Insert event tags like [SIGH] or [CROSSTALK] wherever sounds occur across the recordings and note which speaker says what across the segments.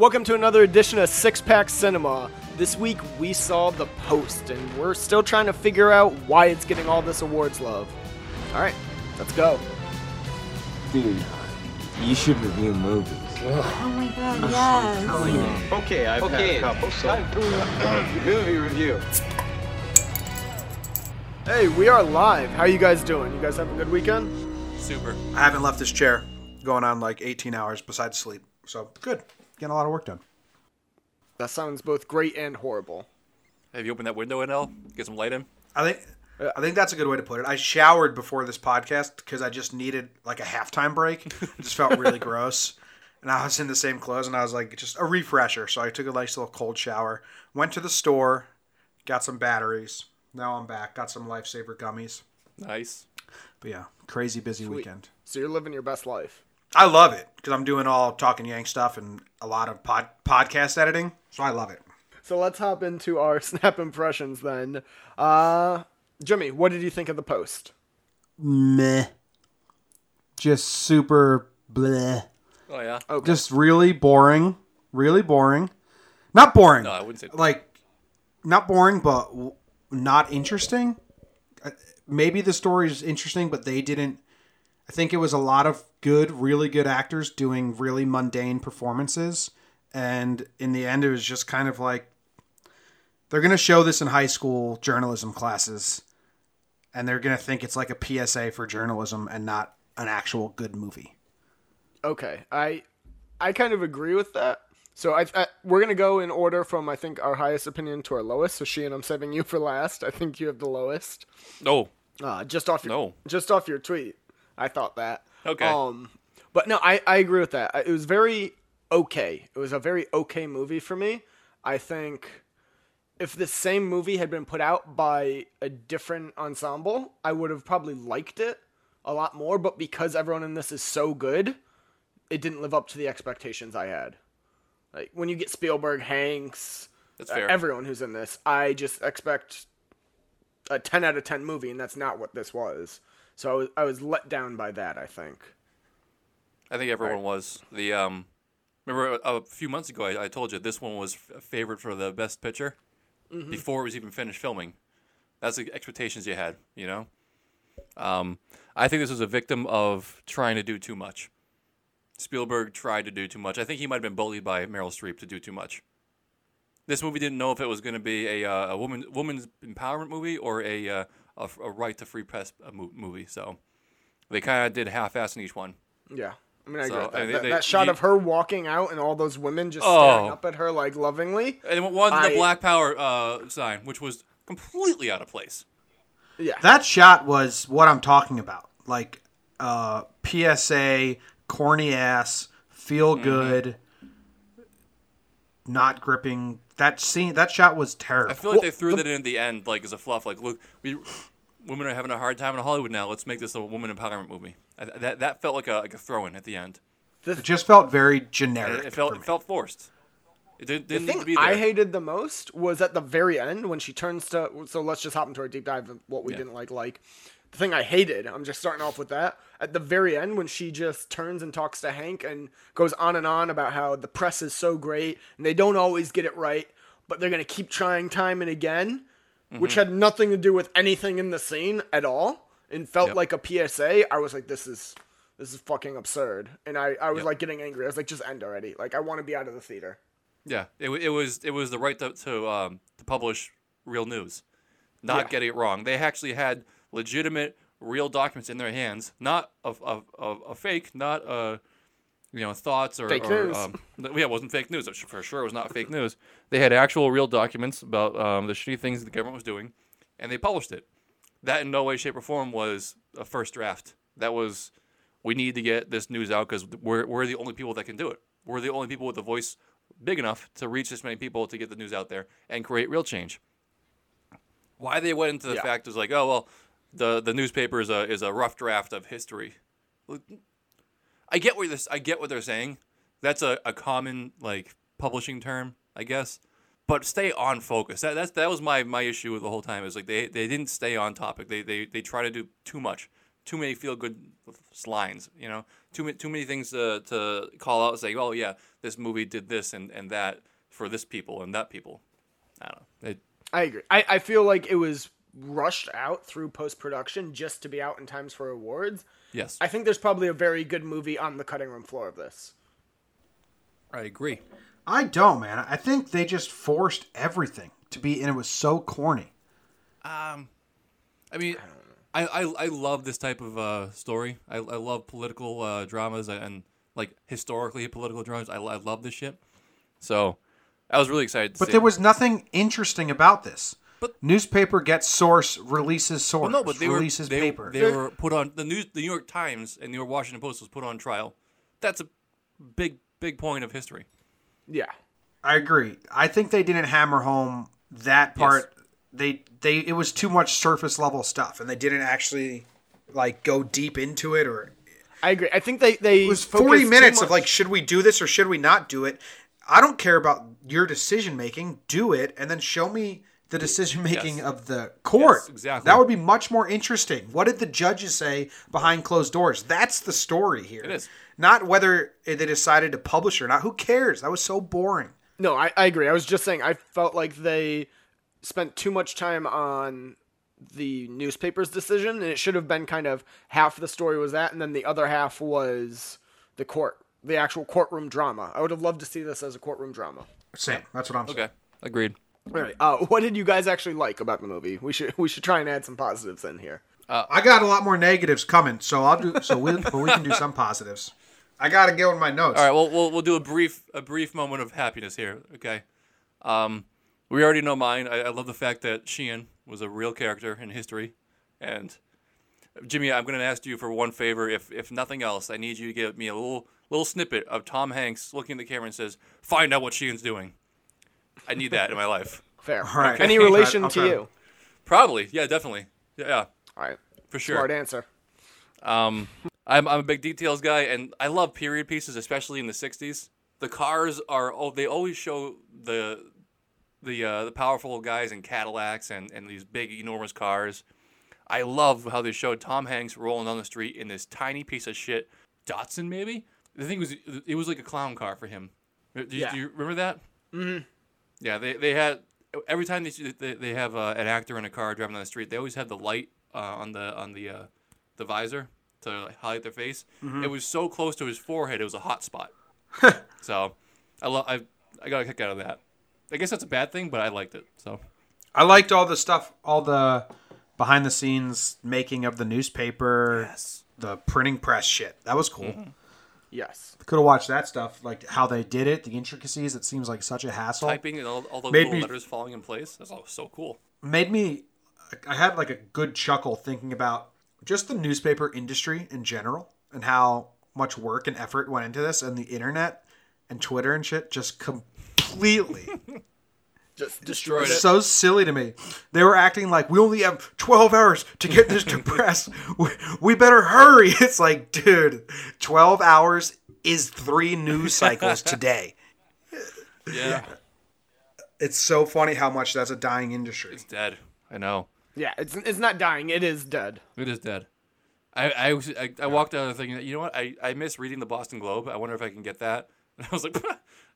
Speaker 1: Welcome to another edition of Six Pack Cinema. This week we saw The Post, and we're still trying to figure out why it's getting all this awards love. All right, let's go.
Speaker 2: Dude, you should review movies.
Speaker 3: Oh my god, yes.
Speaker 4: Okay, I've
Speaker 5: Okay,
Speaker 4: had a couple. So
Speaker 5: time for movie review.
Speaker 1: Hey, we are live. How you guys doing? You guys have a good weekend?
Speaker 6: Super.
Speaker 7: I haven't left this chair going on like 18 hours besides sleep. So good. Getting a lot of work done.
Speaker 1: That sounds both great and horrible.
Speaker 6: Have you opened that window, NL? Get some light in?
Speaker 7: I think I think that's a good way to put it. I showered before this podcast because I just needed like a halftime break. It just felt really [LAUGHS] gross. And I was in the same clothes and I was like just a refresher. So I took a nice little cold shower, went to the store, got some batteries. Now I'm back. Got some lifesaver gummies.
Speaker 6: Nice.
Speaker 7: But yeah, crazy busy weekend.
Speaker 1: So you're living your best life.
Speaker 7: I love it because I'm doing all talking Yank stuff and a lot of pod, podcast editing. So I love it.
Speaker 1: So let's hop into our [LAUGHS] snap impressions then. Uh, Jimmy, what did you think of The Post?
Speaker 7: Meh. Just super bleh.
Speaker 6: Oh, yeah?
Speaker 7: Just really boring. Really boring. Not boring.
Speaker 6: No, I wouldn't say
Speaker 7: like not boring, but w- not interesting. Uh, Maybe the story is interesting, but they didn't. I think it was a lot of good, really good actors doing really mundane performances, and in the end, it was just kind of like they're going to show this in high school journalism classes, and they're going to think it's like a PSA for journalism and not an actual good movie.
Speaker 1: Okay, I I kind of agree with that. So I, I we're gonna go in order from I think our highest opinion to our lowest. So Sheehan, I'm saving you for last. I think you have the lowest.
Speaker 6: No.
Speaker 1: Uh, just off your
Speaker 6: No.
Speaker 1: just off your tweet, I thought that.
Speaker 6: Okay.
Speaker 1: Um, but no, I I agree with that. It was very okay. It was a very okay movie for me. I think if the same movie had been put out by a different ensemble, I would have probably liked it a lot more. But because everyone in this is so good, it didn't live up to the expectations I had. Like when you get Spielberg, Hanks, uh, everyone who's in this, I just expect a 10 out of 10 movie, and that's not what this was. So I was, I was let down by that, I think.
Speaker 6: I think everyone was. The um, Remember a, a few months ago, I, I told you this one was f- favored for the best picture before it was even finished filming. That's the expectations you had, you know? Um, I think this was a victim of trying to do too much. Spielberg tried to do too much. I think he might have been bullied by Meryl Streep to do too much. This movie didn't know if it was going to be a, uh, a woman woman's empowerment movie or a uh, a, a right to free press uh, mo- movie. So they kind of did half-ass in each one.
Speaker 1: Yeah. I mean, I
Speaker 6: So,
Speaker 1: agree with that.
Speaker 6: I mean,
Speaker 1: that,
Speaker 6: they-
Speaker 1: that shot
Speaker 6: you-
Speaker 1: of her walking out and all those women just
Speaker 6: Oh.
Speaker 1: staring up at her like lovingly.
Speaker 6: And one
Speaker 1: I-
Speaker 6: the Black Power uh, sign, which was completely out of place.
Speaker 1: Yeah.
Speaker 7: That shot was what I'm talking about. Like uh, PSA, corny ass, feel
Speaker 6: Mm-hmm.
Speaker 7: Good, not gripping. That scene, that shot was terrible.
Speaker 6: I feel like they threw that in at the end, like as a fluff. Like, look, we women are having a hard time in Hollywood now. Let's make this a woman empowerment movie. I, that that felt like a like a throw in at the end.
Speaker 7: it just felt very generic.
Speaker 6: it, it felt it felt forced. It didn't,
Speaker 1: The
Speaker 6: didn't need to
Speaker 1: thing
Speaker 6: be there.
Speaker 1: I hated the most was at the very end when she turns to. So let's just hop into our deep dive of what we
Speaker 6: Yeah.
Speaker 1: didn't like. Like the thing I hated. I'm just starting off with that. At the very end when she just turns and talks to Hank and goes on and on about how the press is so great and they don't always get it right, but they're gonna keep trying time and again, which
Speaker 6: Mm-hmm.
Speaker 1: had nothing to do with anything in the scene at all, and felt
Speaker 6: Yep.
Speaker 1: like a PSA. I was like, this is. This is fucking absurd, and I, I was
Speaker 6: Yep.
Speaker 1: like getting angry. I was like, just end already. Like I want to be out of the theater.
Speaker 6: Yeah, it, it was it was the right to to, um, to publish real news, not
Speaker 1: Yeah.
Speaker 6: getting it wrong. They actually had legitimate, real documents in their hands, not of of of a fake, not uh, you know, thoughts or
Speaker 1: Fake
Speaker 6: or,
Speaker 1: news.
Speaker 6: Um, yeah, it wasn't fake news. For sure, it was not fake news. They had actual, real documents about um, the shitty things the government was doing, and they published it. That in no way, shape, or form was a first draft. That was we need to get this news out because we're, we're the only people that can do it. We're the only people with a voice big enough to reach this many people to get the news out there and create real change. Why they went into the
Speaker 1: Yeah.
Speaker 6: fact is like, oh well, the the newspaper is a is a rough draft of history. I get what this I get what they're saying. That's a, a common like publishing term, I guess. But stay on focus. That that's that was my, my issue with the whole time. Is like they, they didn't stay on topic. They, they they try to do too much, too many feel good lines. You know, too many too many things to to call out say, oh yeah, this movie did this and and that for this people and that people. I don't know. It,
Speaker 1: I agree. I, I feel like it was rushed out through post production just to be out in times for awards.
Speaker 6: yes,
Speaker 1: I think there's probably a very good movie on the cutting room floor of this.
Speaker 6: I agree.
Speaker 7: I don't, man. I think they just forced everything to be, and it was so corny.
Speaker 6: Um, I mean, I, I, I love this type of uh, story. I, I love political uh, dramas and like historically political dramas. I, I love this shit. So I was really excited. To
Speaker 7: But
Speaker 6: see
Speaker 7: there
Speaker 6: it.
Speaker 7: was nothing interesting about this.
Speaker 6: But-
Speaker 7: newspaper gets source, releases source,
Speaker 6: Well, no, but they were
Speaker 7: releases
Speaker 6: they,
Speaker 7: paper.
Speaker 6: they were put on the news. The New York Times and the New York Washington Post was put on trial. That's a big big point of history.
Speaker 1: Yeah.
Speaker 7: I agree. I think they didn't hammer home that part. They they it was too much surface level stuff, and they didn't actually like go deep into it. Or
Speaker 1: I agree. I think they they
Speaker 7: it was forty minutes of like, should we do this or should we not do it? I don't care about your decision making. Do it, and then show me the decision making
Speaker 6: Yes.
Speaker 7: of the court.
Speaker 6: Yes, exactly.
Speaker 7: That would be much more interesting. What did the judges say behind closed doors? That's the story here.
Speaker 6: It is.
Speaker 7: Not whether they decided to publish or not. Who cares? That was so boring.
Speaker 1: No, I, I agree. I was just saying I felt like they spent too much time on the newspaper's decision, and it should have been kind of half the story was that, and then the other half was the court, the actual courtroom drama. I would have loved to see this as a courtroom drama.
Speaker 7: Same. That's what I'm saying.
Speaker 6: Okay, agreed.
Speaker 1: All right. Uh, what did you guys actually like about the movie? We should we should try and add some positives in here.
Speaker 7: I got a lot more negatives coming, so I'll do. So we, but we can do some positives. I gotta get on my notes.
Speaker 6: All right, well, we'll we'll do a brief a brief moment of happiness here. Okay, um, we already know mine. I, I love the fact that Sheehan was a real character in history, and Jimmy, I'm going to ask you for one favor. If if nothing else, I need you to give me a little little snippet of Tom Hanks looking at the camera and says, "Find out what Sheehan's doing." I need that in my life.
Speaker 1: Fair.
Speaker 7: All right.
Speaker 1: Any [LAUGHS]
Speaker 7: I'll
Speaker 1: relation
Speaker 7: I'll
Speaker 1: to
Speaker 7: try.
Speaker 1: you?
Speaker 6: Probably, yeah, definitely, yeah, yeah
Speaker 1: All right.
Speaker 6: for sure.
Speaker 1: Smart answer.
Speaker 6: Um, I'm, I'm a big details guy, and I love period pieces, especially in the '60s. The cars are oh, they always show the the uh, the powerful guys in Cadillacs and, and these big enormous cars. I love how they showed Tom Hanks rolling down the street in this tiny piece of shit Datsun, maybe. The thing was, it was like a clown car for him. Do you,
Speaker 1: Yeah.
Speaker 6: do you remember that? Mm-hmm. Yeah, they, they had every time they they, they have uh, an actor in a car driving down the street, they always have the light uh, on the on the uh, the visor to like, highlight their face.
Speaker 7: Mm-hmm.
Speaker 6: It was so close to his forehead, it was a hot spot. [LAUGHS] so, I love I I got a kick out of that. I guess that's a bad thing, but I liked it. So,
Speaker 7: I liked all the stuff, all the behind the scenes making of the newspaper,
Speaker 6: Yes.
Speaker 7: the printing press shit. That was cool.
Speaker 1: Yes.
Speaker 7: Could have watched that stuff, like how they did it, the intricacies. It seems like such a hassle.
Speaker 6: typing and all, all those
Speaker 7: Made
Speaker 6: little
Speaker 7: me-
Speaker 6: letters falling in place. That's all so cool.
Speaker 7: Made me. I had like a good chuckle thinking about just the newspaper industry in general and how much work and effort went into this, and the internet and Twitter and shit just completely [LAUGHS]
Speaker 1: Just destroyed it.
Speaker 7: so silly to me. They were acting like we only have 12 hours to get this [LAUGHS] to press. We, we better hurry. [LAUGHS] It's like, dude, 12 hours is three news [LAUGHS] cycles today.
Speaker 6: Yeah,
Speaker 7: It's so funny how much that's a dying industry.
Speaker 6: it's dead. I know.
Speaker 1: Yeah, it's it's not dying. It is dead.
Speaker 6: It is dead. I I, was, I, I walked out of thinking, you know what? I, I miss reading the Boston Globe. I wonder if I can get that. And I was like,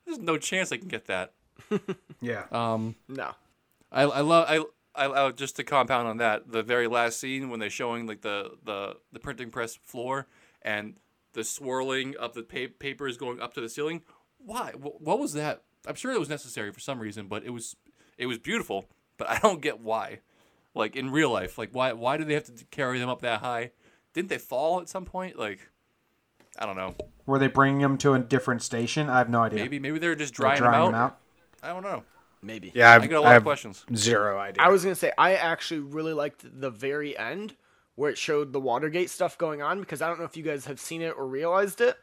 Speaker 6: there's no chance I can get that. [LAUGHS]
Speaker 7: Yeah.
Speaker 6: Um,
Speaker 1: No.
Speaker 6: I, I love I, I, I just to compound on that the very last scene when they're showing like the the, the printing press floor and the swirling of the pa- papers going up to the ceiling. Why? Wh- What was that? I'm sure it was necessary for some reason, but it was it was beautiful. But I don't get why. Like in real life, like why why do they have to carry them up that high? Didn't they fall at some point? Like I don't know.
Speaker 7: Were they bringing them to a different station? I have no idea.
Speaker 6: Maybe maybe they're just
Speaker 7: They're
Speaker 6: drying,
Speaker 7: drying
Speaker 6: them, out. I don't know.
Speaker 1: Maybe.
Speaker 7: Yeah, I've,
Speaker 6: I got a lot of questions.
Speaker 7: zero idea.
Speaker 1: I was gonna say I actually really liked the very end where it showed the Watergate stuff going on because I don't know if you guys have seen it or realized it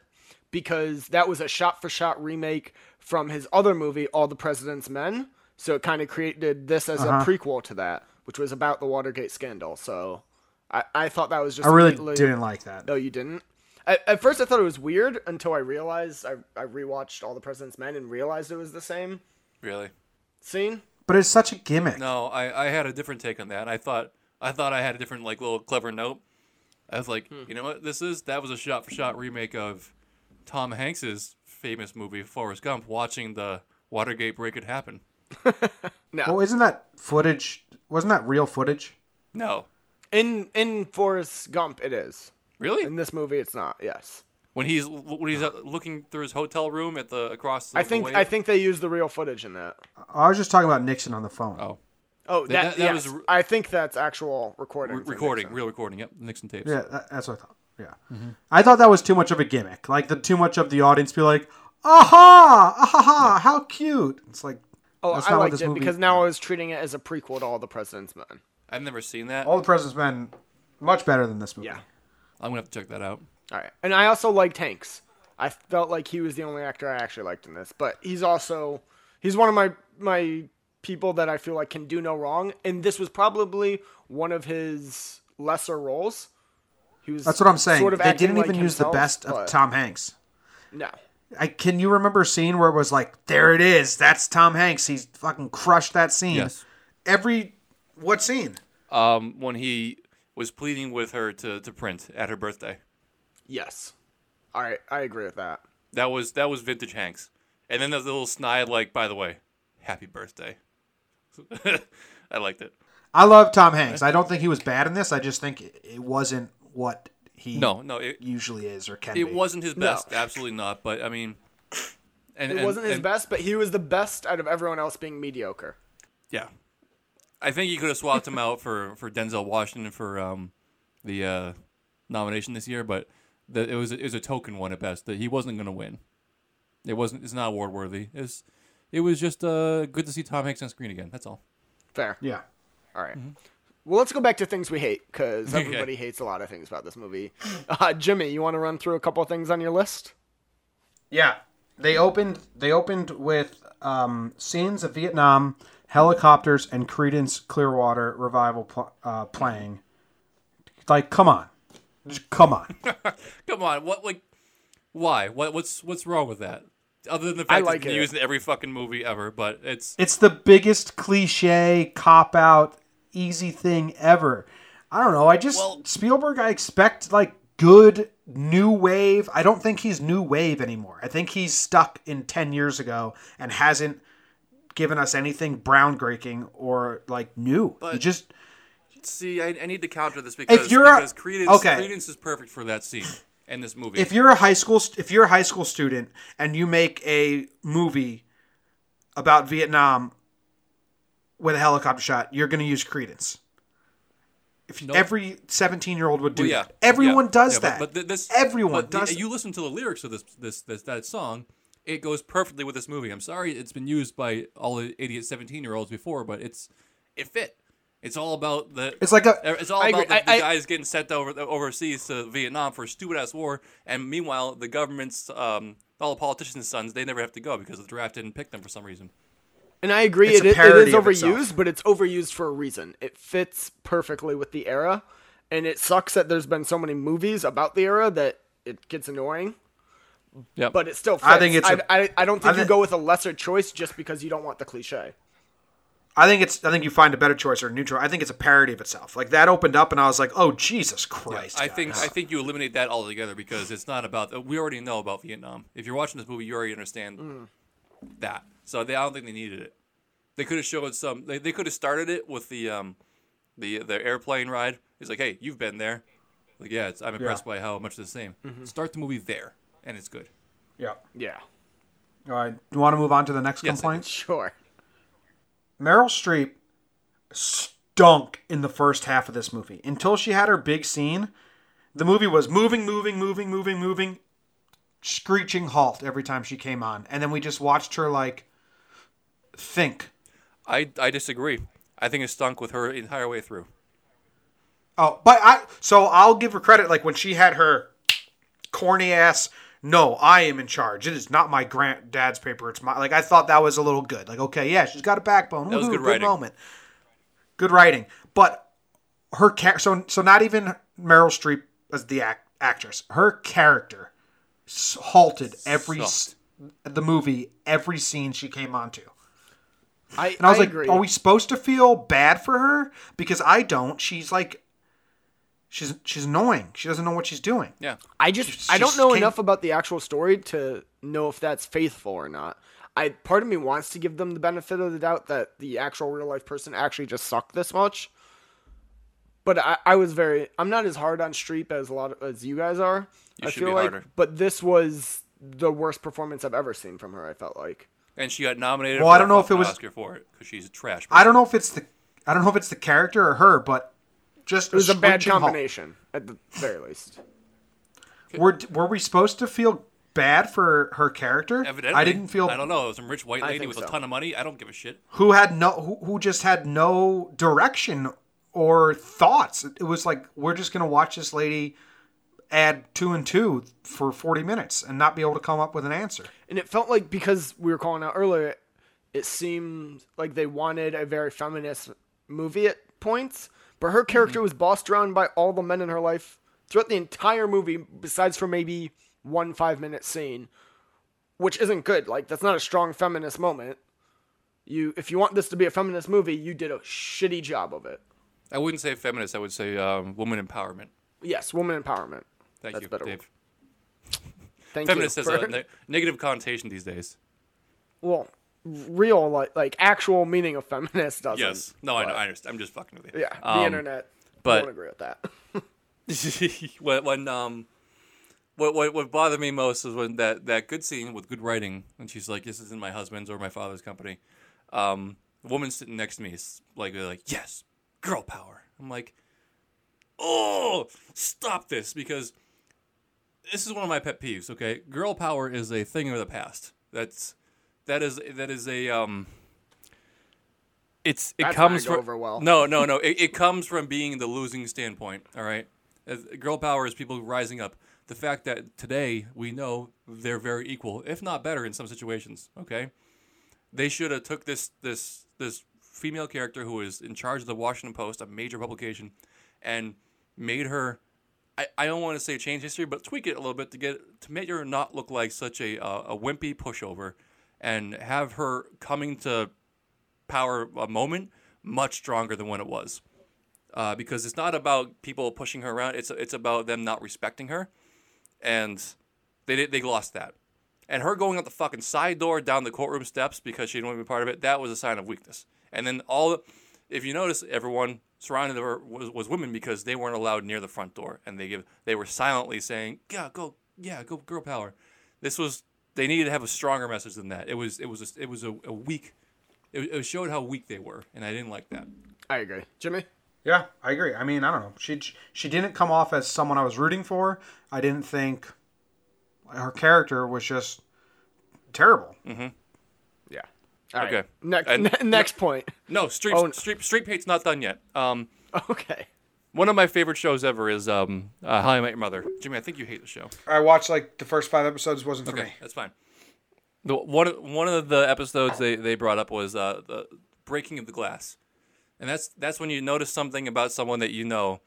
Speaker 1: because that was a shot-for-shot remake from his other movie All the President's Men. So it kind of created this as
Speaker 7: Uh-huh.
Speaker 1: a prequel to that, which was about the Watergate scandal. So I, I thought that was just
Speaker 7: I really
Speaker 1: neatly-
Speaker 7: didn't like that.
Speaker 1: No, you didn't. At, at first, I thought it was weird until I realized I, I rewatched All the President's Men and realized it was the same
Speaker 6: Really?
Speaker 1: scene.
Speaker 7: But it's such a gimmick.
Speaker 6: No, I, I had a different take on that. I thought I thought I had a different like little clever note. I was like,
Speaker 1: Hmm.
Speaker 6: you know what? This is that was a shot for shot remake of Tom Hanks's famous movie Forrest Gump. Watching the Watergate break it happen. [LAUGHS]
Speaker 1: No.
Speaker 7: Oh, isn't that footage? Wasn't that real footage?
Speaker 6: No,
Speaker 1: In in Forrest Gump, it is.
Speaker 6: really?
Speaker 1: In this movie, it's not. Yes.
Speaker 6: When he's when he's uh, looking through his hotel room at the across. The,
Speaker 1: I think
Speaker 6: way-
Speaker 1: I think they used the real footage in that.
Speaker 7: I was just talking about Nixon on the phone.
Speaker 6: Oh,
Speaker 1: Oh,
Speaker 6: That-
Speaker 1: that,
Speaker 6: that- that
Speaker 1: yes.
Speaker 6: was re-
Speaker 1: I think that's actual recording.
Speaker 6: re- recording, real recording. Yep, Nixon tapes.
Speaker 7: Yeah, that, that's what I thought. Yeah, I thought that was too much of a gimmick. Like the too much of the audience be like, "Aha, aha, how cute!" It's like,
Speaker 1: Oh,
Speaker 7: That's
Speaker 1: I
Speaker 7: not what
Speaker 1: liked
Speaker 7: this
Speaker 1: it
Speaker 7: movie-
Speaker 1: because now I was treating it as a prequel to All the President's Men.
Speaker 6: I've never seen that.
Speaker 7: all the President's Men, much better than this movie.
Speaker 1: Yeah.
Speaker 6: I'm gonna have to check that out.
Speaker 1: All right. And I also liked Hanks. I felt like he was the only actor I actually liked in this, but he's also he's one of my my people that I feel like can do no wrong, and this was probably one of his lesser roles. He was
Speaker 7: That's what I'm saying.
Speaker 1: Sort of
Speaker 7: they didn't
Speaker 1: like
Speaker 7: even use the best of Tom Hanks.
Speaker 1: No.
Speaker 7: I can you remember a scene where it was like, "There it is, that's Tom Hanks. He's fucking crushed that scene."
Speaker 6: Yes.
Speaker 7: Every what scene?
Speaker 6: Um, when he was pleading with her to, to print at her birthday.
Speaker 1: Yes. All right, I agree with that.
Speaker 6: That was that was vintage Hanks. And then the little snide like, by the way, happy birthday. [LAUGHS] I liked it.
Speaker 7: I love Tom Hanks. I don't think he was bad in this. I just think it- it wasn't what he
Speaker 6: No, no, it,
Speaker 7: usually is or can
Speaker 6: it
Speaker 7: be.
Speaker 6: wasn't his best. Absolutely not. But I mean, and
Speaker 1: It
Speaker 6: and-
Speaker 1: wasn't his
Speaker 6: and-
Speaker 1: best, but he was the best out of everyone else being mediocre.
Speaker 6: Yeah, I think you could have swapped him out for for Denzel Washington for um the uh, nomination this year, but the, it was it was a token one at best. That he wasn't going to win. It wasn't. It's not award worthy. It's it was just uh good to see Tom Hanks on screen again. That's all.
Speaker 1: Fair.
Speaker 7: Yeah.
Speaker 1: All right.
Speaker 6: Mm-hmm.
Speaker 1: Well, let's go back to things we hate because
Speaker 6: Okay. [LAUGHS]
Speaker 1: everybody hates a lot of things about this movie. Uh, Jimmy, you want to run through a couple of things on your list?
Speaker 7: Yeah. They opened they opened with um, scenes of Vietnam, helicopters, and Creedence Clearwater revival pl- uh, playing. Like, come on, Just come on. [LAUGHS]
Speaker 6: Come on, what like why? What what's what's wrong with that? Other than the fact
Speaker 1: like
Speaker 6: that it's been
Speaker 1: it.
Speaker 6: used in every fucking movie ever, but it's
Speaker 7: It's the biggest cliche cop out easy thing ever. I don't know. I just
Speaker 6: Well-
Speaker 7: Spielberg. I expect like good new wave. I don't think he's new wave anymore. I think he's stuck in ten years ago and hasn't given us anything groundbreaking or like new. he just
Speaker 6: see, I, I need to counter this because
Speaker 7: you're a-
Speaker 6: because Creedence
Speaker 7: okay.
Speaker 6: Creedence is perfect for that scene in this movie.
Speaker 7: if you're a high school if you're a high school student and you make a movie about Vietnam with a helicopter shot, you're going to use Creedence. If
Speaker 6: Nope.
Speaker 7: every 17 year old would do
Speaker 6: Well, yeah,
Speaker 7: that, everyone
Speaker 6: yeah,
Speaker 7: does
Speaker 6: yeah,
Speaker 7: that.
Speaker 6: But, th- this
Speaker 7: everyone
Speaker 6: but
Speaker 7: does. that.
Speaker 6: You listen to the lyrics of this this this that song. It goes perfectly with this movie. I'm sorry it's been used by all the idiot 17 year olds before, but it's it fit. It's all about the.
Speaker 7: It's like a-
Speaker 6: It's all
Speaker 1: I
Speaker 6: about
Speaker 1: agree.
Speaker 6: the, the
Speaker 1: I- I-
Speaker 6: guys getting sent over overseas to Vietnam for a stupid ass war, and meanwhile the government's um all the politicians' sons they never have to go because the draft didn't pick them for some reason.
Speaker 1: And I agree,
Speaker 7: It's
Speaker 1: it,
Speaker 7: a
Speaker 1: it
Speaker 7: parody
Speaker 1: overused, but it's overused for a reason. It fits perfectly with the era, and it sucks that there's been so many movies about the era that it gets annoying.
Speaker 6: Yeah,
Speaker 1: But it still fits.
Speaker 7: I think it's
Speaker 1: I
Speaker 7: a-
Speaker 1: I I don't think
Speaker 7: I
Speaker 1: you go with a lesser choice just because you don't want the cliche.
Speaker 7: I think it's. I think you find a better choice or a neutral. I think it's a parody of itself. Like that opened up, and I was like, "Oh Jesus Christ!"
Speaker 6: I think. I think you eliminate that altogether because it's not about. uh, We already know about Vietnam. If you're watching this movie, you already understand
Speaker 1: Mm.
Speaker 6: that. So they, I don't think they needed it. They could have showed some. They, they could have started it with the um, the the airplane ride. It's like, hey, you've been there. Like, yeah, it's, I'm impressed by how much it's the same.
Speaker 1: Mm-hmm.
Speaker 6: Start the movie there, and it's good.
Speaker 7: Yeah.
Speaker 1: Yeah,
Speaker 7: All right. Do You want to move on to the next
Speaker 6: Yes,
Speaker 7: complaint? [LAUGHS]
Speaker 1: sure.
Speaker 7: Meryl Streep stunk in the first half of this movie until she had her big scene. The movie was moving, moving, moving, moving, moving, screeching halt every time she came on, and then we just watched her like think.
Speaker 6: I I disagree. I think it stunk with her entire way through.
Speaker 7: Oh, but I so I'll give her credit. Like when she had her corny ass. No, I am in charge. It is not my granddad's paper. It's my like. I thought that was a little good. Like, okay, yeah, she's got a backbone.
Speaker 6: That was
Speaker 7: Woohoo,
Speaker 6: good writing.
Speaker 7: moment. Good writing, but her char- so so not even Meryl Streep as the act- actress. Her character halted every s- the movie, every scene she came onto.
Speaker 1: I,
Speaker 7: And I was like,
Speaker 1: agree.
Speaker 7: are we supposed to feel bad for her? Because I don't. She's like, she's she's annoying. She doesn't know what she's doing.
Speaker 6: Yeah.
Speaker 1: I just
Speaker 7: She's-
Speaker 1: I don't
Speaker 7: she's
Speaker 1: know
Speaker 7: king-
Speaker 1: enough about the actual story to know if that's faithful or not. I part of me wants to give them the benefit of the doubt that the actual real life person actually just sucked this much. But I, I was very I'm not as hard on Streep as a lot of, as you guys are.
Speaker 6: You
Speaker 1: I
Speaker 6: should
Speaker 1: feel
Speaker 6: be
Speaker 1: like,
Speaker 6: harder.
Speaker 1: but this was the worst performance I've ever seen from her. I felt like.
Speaker 6: And she got nominated
Speaker 7: Well,
Speaker 6: for
Speaker 7: I don't know if it
Speaker 6: fucking
Speaker 7: was-
Speaker 6: Oscar for it because she's a trash.
Speaker 7: I don't know if it's the I don't know if it's the character or her, but just
Speaker 1: It was a bad
Speaker 7: screeching halt.
Speaker 1: combination at the very least.
Speaker 7: Were were we supposed to feel bad for her character?
Speaker 6: Evidently,
Speaker 7: I didn't feel
Speaker 6: I don't know. It was some rich white lady with
Speaker 1: so.
Speaker 6: a ton of money. I don't give a shit.
Speaker 7: who had no who, who just had no direction or thoughts. It was like we're just gonna watch this lady add two and two for forty minutes and not be able to come up with an answer.
Speaker 1: and it felt like because we were calling out earlier, it seemed like they wanted a very feminist movie at points, but her character was bossed around by all the men in her life throughout the entire movie, besides for maybe one five minute scene, which isn't good. Like that's not a strong feminist moment. You, if you want this to be a feminist movie, you did a shitty job of it.
Speaker 6: I wouldn't say feminist. I would say um, woman empowerment.
Speaker 1: Yes, woman empowerment.
Speaker 6: Thank
Speaker 1: That's
Speaker 6: you,
Speaker 1: better.
Speaker 6: Dave.
Speaker 1: Thank
Speaker 6: Feminist
Speaker 1: you.
Speaker 6: has
Speaker 1: for-
Speaker 6: a ne- negative connotation these days.
Speaker 1: well, real like like actual meaning of feminist doesn't.
Speaker 6: Yes. No, I know. I understand. I'm just fucking with you.
Speaker 1: Yeah, the
Speaker 6: Um,
Speaker 1: internet.
Speaker 6: but-
Speaker 1: won't agree with that. [LAUGHS]
Speaker 6: when, when um what, what what bothered me most is when that that good scene with good writing and she's like this isn't my husband's or my father's company um the woman sitting next to me is like like yes girl power i'm like oh stop this because this is one of my pet peeves okay girl power is a thing of the past that's that is that is a um it's it
Speaker 1: That's
Speaker 6: comes from
Speaker 1: over well.
Speaker 6: no no no it, it comes from being the losing standpoint all right As- girl power is people rising up the fact that today we know they're very equal if not better in some situations okay they should have took this this this female character who is in charge of the Washington Post, a major publication, and made her. I, I don't want to say change history, but tweak it a little bit to get to make her not look like such a uh, a wimpy pushover, and have her coming to power a moment much stronger than when it was. Uh, because it's not about people pushing her around; it's it's about them not respecting her, and they did, they lost that. And her going out the fucking side door down the courtroom steps because she didn't want to be part of it, that was a sign of weakness. And then all, if you notice, everyone surrounding her was, was women because they weren't allowed near the front door, and they give they were silently saying, "Yeah, go, yeah, go, girl power." This was they needed to have a stronger message than that. It was it was a, it was a, a weak. It, it showed how weak they were, and I didn't like that.
Speaker 1: I agree, Jimmy.
Speaker 7: Yeah, I agree. I mean, I don't know. She she didn't come off as someone I was rooting for. I didn't think her character was just terrible. Mm-hmm.
Speaker 1: Yeah. All right.
Speaker 6: Okay.
Speaker 1: Next
Speaker 6: And-
Speaker 1: ne- next point.
Speaker 6: No, Street
Speaker 1: Oh,
Speaker 6: Street Street Pate's not done yet. Um, [LAUGHS]
Speaker 1: Okay.
Speaker 6: One of my favorite shows ever is um, uh, How I Met Your Mother. Jimmy, I think you hate the show.
Speaker 7: I watched like the first five episodes. wasn't for
Speaker 6: Okay,
Speaker 7: me.
Speaker 6: that's fine. The one one of the episodes they, they brought up was uh, the breaking of the glass, and that's that's when you notice something about someone that you know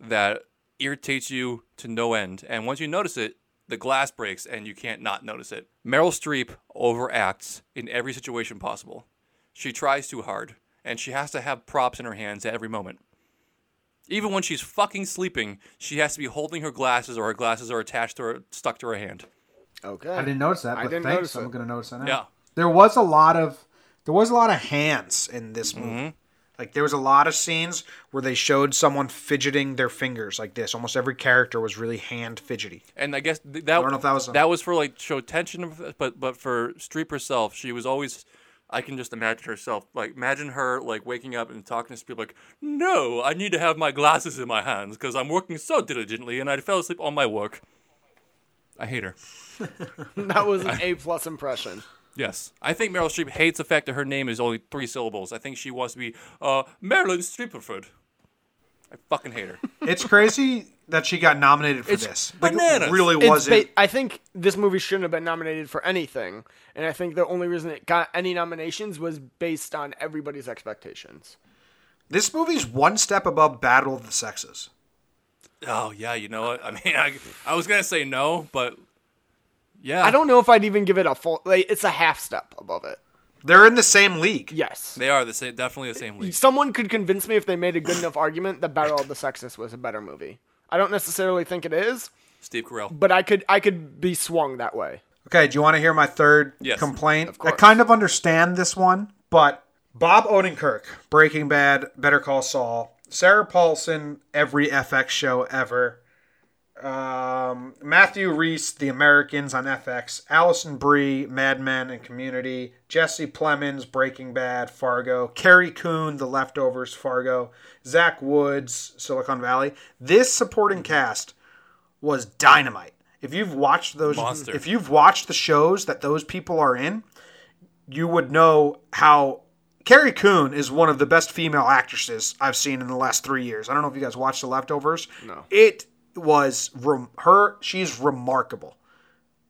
Speaker 6: that irritates you to no end, and once you notice it, the glass breaks and you can't not notice it. Meryl Streep overacts in every situation possible. She tries too hard, and she has to have props in her hands at every moment. Even when she's fucking sleeping, she has to be holding her glasses, or her glasses are attached to her, stuck to her hand.
Speaker 1: Okay.
Speaker 7: I didn't notice that,
Speaker 1: I
Speaker 7: but
Speaker 1: didn't
Speaker 7: thanks.
Speaker 1: notice
Speaker 7: I'm
Speaker 1: it.
Speaker 7: gonna notice that now.
Speaker 6: Yeah.
Speaker 7: There was a lot of there was a lot of hands in this movie.
Speaker 6: Mm-hmm.
Speaker 7: Like there was a lot of scenes where they showed someone fidgeting their fingers like this. Almost every character was really hand fidgety.
Speaker 6: and I guess th- that
Speaker 7: don't know if that was a-
Speaker 6: was for like show tension, but but for Streep herself, she was always. I can just imagine herself like imagine her like waking up and talking to people like, "No, I need to have my glasses in my hands because I'm working so diligently and I fell asleep on my work." I hate her. [LAUGHS]
Speaker 1: that was an A plus impression.
Speaker 6: Yes, I think Meryl Streep hates the fact that her name is only three syllables. I think she wants to be uh, Marilyn Streeperford. I fucking hate her.
Speaker 7: It's crazy that she got nominated for
Speaker 6: It's
Speaker 7: this. Like, it really
Speaker 1: It's
Speaker 7: wasn't.
Speaker 1: ba- I think this movie shouldn't have been nominated for anything, and I think the only reason it got any nominations was based on everybody's expectations.
Speaker 7: this movie's one step above Battle of the Sexes.
Speaker 6: Oh yeah, you know what? I mean, I, I was gonna say no, but yeah,
Speaker 1: I don't know if I'd even give it a full. Like, it's a half step above it.
Speaker 7: They're in the same league.
Speaker 1: Yes.
Speaker 6: They are the same, definitely the same league.
Speaker 1: Someone could convince me if they made a good enough argument that Battle of the Sexes was a better movie. I don't necessarily think it is,
Speaker 6: Steve Carell.
Speaker 1: but I could I could be swung that way.
Speaker 7: Okay, do you want to hear my third
Speaker 6: Yes,
Speaker 7: complaint?
Speaker 1: of course.
Speaker 7: I kind of understand this one, but Bob Odenkirk, Breaking Bad, Better Call Saul, Sarah Paulson, every FX show ever, um, Matthew Rhys, The Americans on FX, Alison Brie, Mad Men and Community, Jesse Plemons, Breaking Bad, Fargo, Carrie Coon, The Leftovers, Fargo, Zach Woods, Silicon Valley. This supporting cast was dynamite. If you've watched those,
Speaker 6: Monster.
Speaker 7: if you've watched the shows that those people are in, you would know how Carrie Coon is one of the best female actresses I've seen in the last three years. I don't know if you guys watched The Leftovers.
Speaker 1: No.
Speaker 7: It was rem- her. She's remarkable.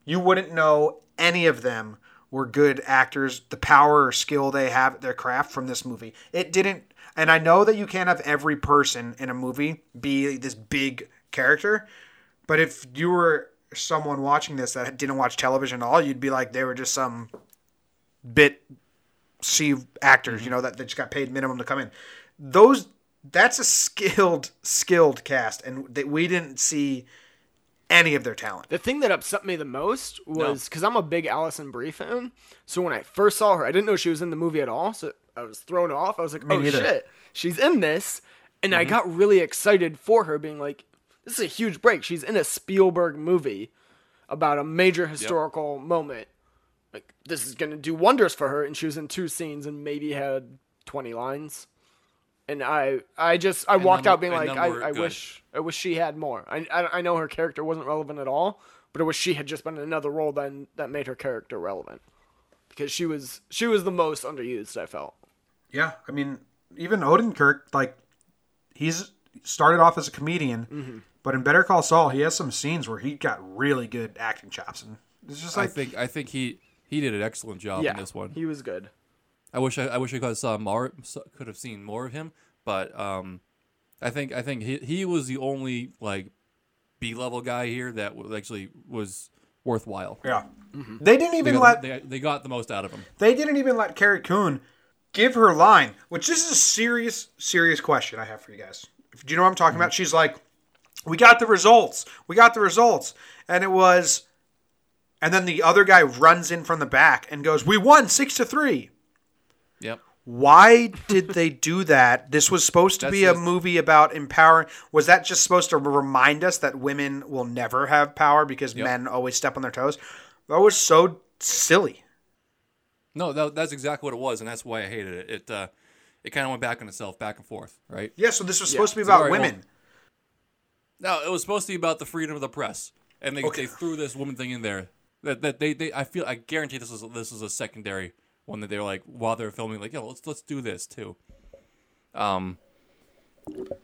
Speaker 7: You wouldn't know any of them were good actors. The power or skill they have at their craft from this movie. It didn't. And I know that you can't have every person in a movie be this big character, but if you were someone watching this that didn't watch television at all, you'd be like they were just some bit C actors, you mm-hmm. know, that, that just got paid minimum to come in. Those that's a skilled skilled cast, and that we didn't see any of their talent.
Speaker 1: The thing that upset me the most was because I'm a big Alison Brie fan. So when I first saw her, I didn't know she was in the movie at all. So I was thrown off. I was like,
Speaker 7: Me
Speaker 1: "Oh shit, she's in this!" And I mm-hmm. got really excited for her, being like, "This is a huge break. She's in a Spielberg movie about a major historical moment. Like this is gonna do wonders for her." And she was in two scenes and maybe had 20 lines. And I, I just, I walked
Speaker 6: none-
Speaker 1: out being like, I, I
Speaker 6: good.
Speaker 1: wish, I wish she had more. I, I, I know her character wasn't relevant at all, but I wish she had just been in another role then that made her character relevant, because she was, she was the most underused. I felt.
Speaker 7: Yeah, I mean, even Odenkirk, like he's started off as a comedian, mm-hmm. but in Better Call Saul, he has some scenes where he got really good acting chops, and it's just
Speaker 6: I think I think he he did an excellent job
Speaker 1: yeah,
Speaker 6: in this one.
Speaker 1: he was good.
Speaker 6: I wish I, I wish I could have saw more could have seen more of him, but um, I think I think he he was the only like B level guy here that was actually was worthwhile.
Speaker 7: yeah. They didn't
Speaker 6: They
Speaker 7: even
Speaker 6: got,
Speaker 7: let
Speaker 6: they, they got the most out of him.
Speaker 7: They didn't even let Carrie Coon give her line, which this is a serious, serious question I have for you guys. Do you know what I'm talking about? She's like, "We got the results. We got the results," and it was, and then the other guy runs in from the back and goes, "We won six to three.
Speaker 6: Yep.
Speaker 7: Why did they do that? This was supposed to
Speaker 6: That's
Speaker 7: be a
Speaker 6: it.
Speaker 7: movie about empowering. Was that just supposed to remind us that women will never have power because
Speaker 6: Yep.
Speaker 7: men always step on their toes? That was so silly.
Speaker 6: No, that, that's exactly what it was, and that's why I hated it. It uh, it kind of went back on itself, back and forth, right?
Speaker 7: Yeah, so this was supposed to be about
Speaker 6: Sorry,
Speaker 7: women.
Speaker 6: No, it was supposed to be about the freedom of the press, and they,
Speaker 7: Okay.
Speaker 6: they threw this woman thing in there. That, that they, they I feel I guarantee this was this is a secondary one that they were like while they're filming like yo let's let's do this too. Um,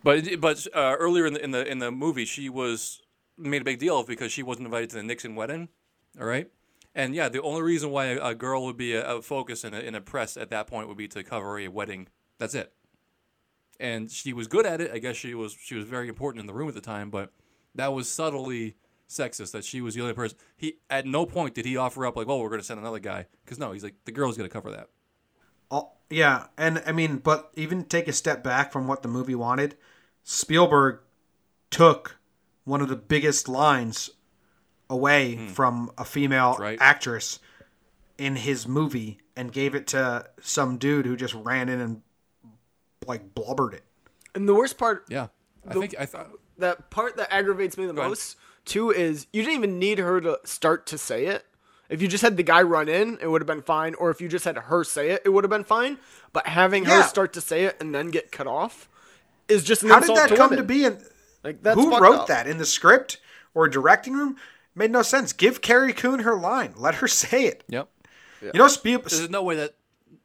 Speaker 6: but but uh, earlier in the in the in the movie she was made a big deal of because she wasn't invited to the Nixon wedding, all right. And yeah, the only reason why a, a girl would be a, a focus in a, in a press at that point would be to cover a wedding. That's it and she was good at it. I guess she was she was very important in the room at the time, but that was subtly sexist that she was the only person. He at no point did he offer up like, "Oh, we're going to send another guy," because no, he's like the girl's going to cover that.
Speaker 7: All- yeah, and I mean, but even take a step back from what the movie wanted, Spielberg took one of the biggest lines away from a female
Speaker 6: Hmm. right.
Speaker 7: actress in his movie and gave it to some dude who just ran in and like blubbered it.
Speaker 1: And the worst part,
Speaker 6: Yeah, I think I thought
Speaker 1: that part that aggravates me the
Speaker 6: ahead.
Speaker 1: Most too is you didn't even need her to start to say it. If you just had the guy run in, it would have been fine. Or if you just had her say it, it would have been fine. But having
Speaker 7: Yeah.
Speaker 1: her start to say it and then get cut off is just an
Speaker 7: How did that
Speaker 1: to
Speaker 7: come
Speaker 1: women.
Speaker 7: to be? And
Speaker 1: Like that's
Speaker 7: who wrote
Speaker 1: up.
Speaker 7: that in the script or directing room? Made no sense. Give Carrie Coon her line. Let her [LAUGHS] say it.
Speaker 6: yep.
Speaker 7: You know, Spiel-
Speaker 6: There's no way that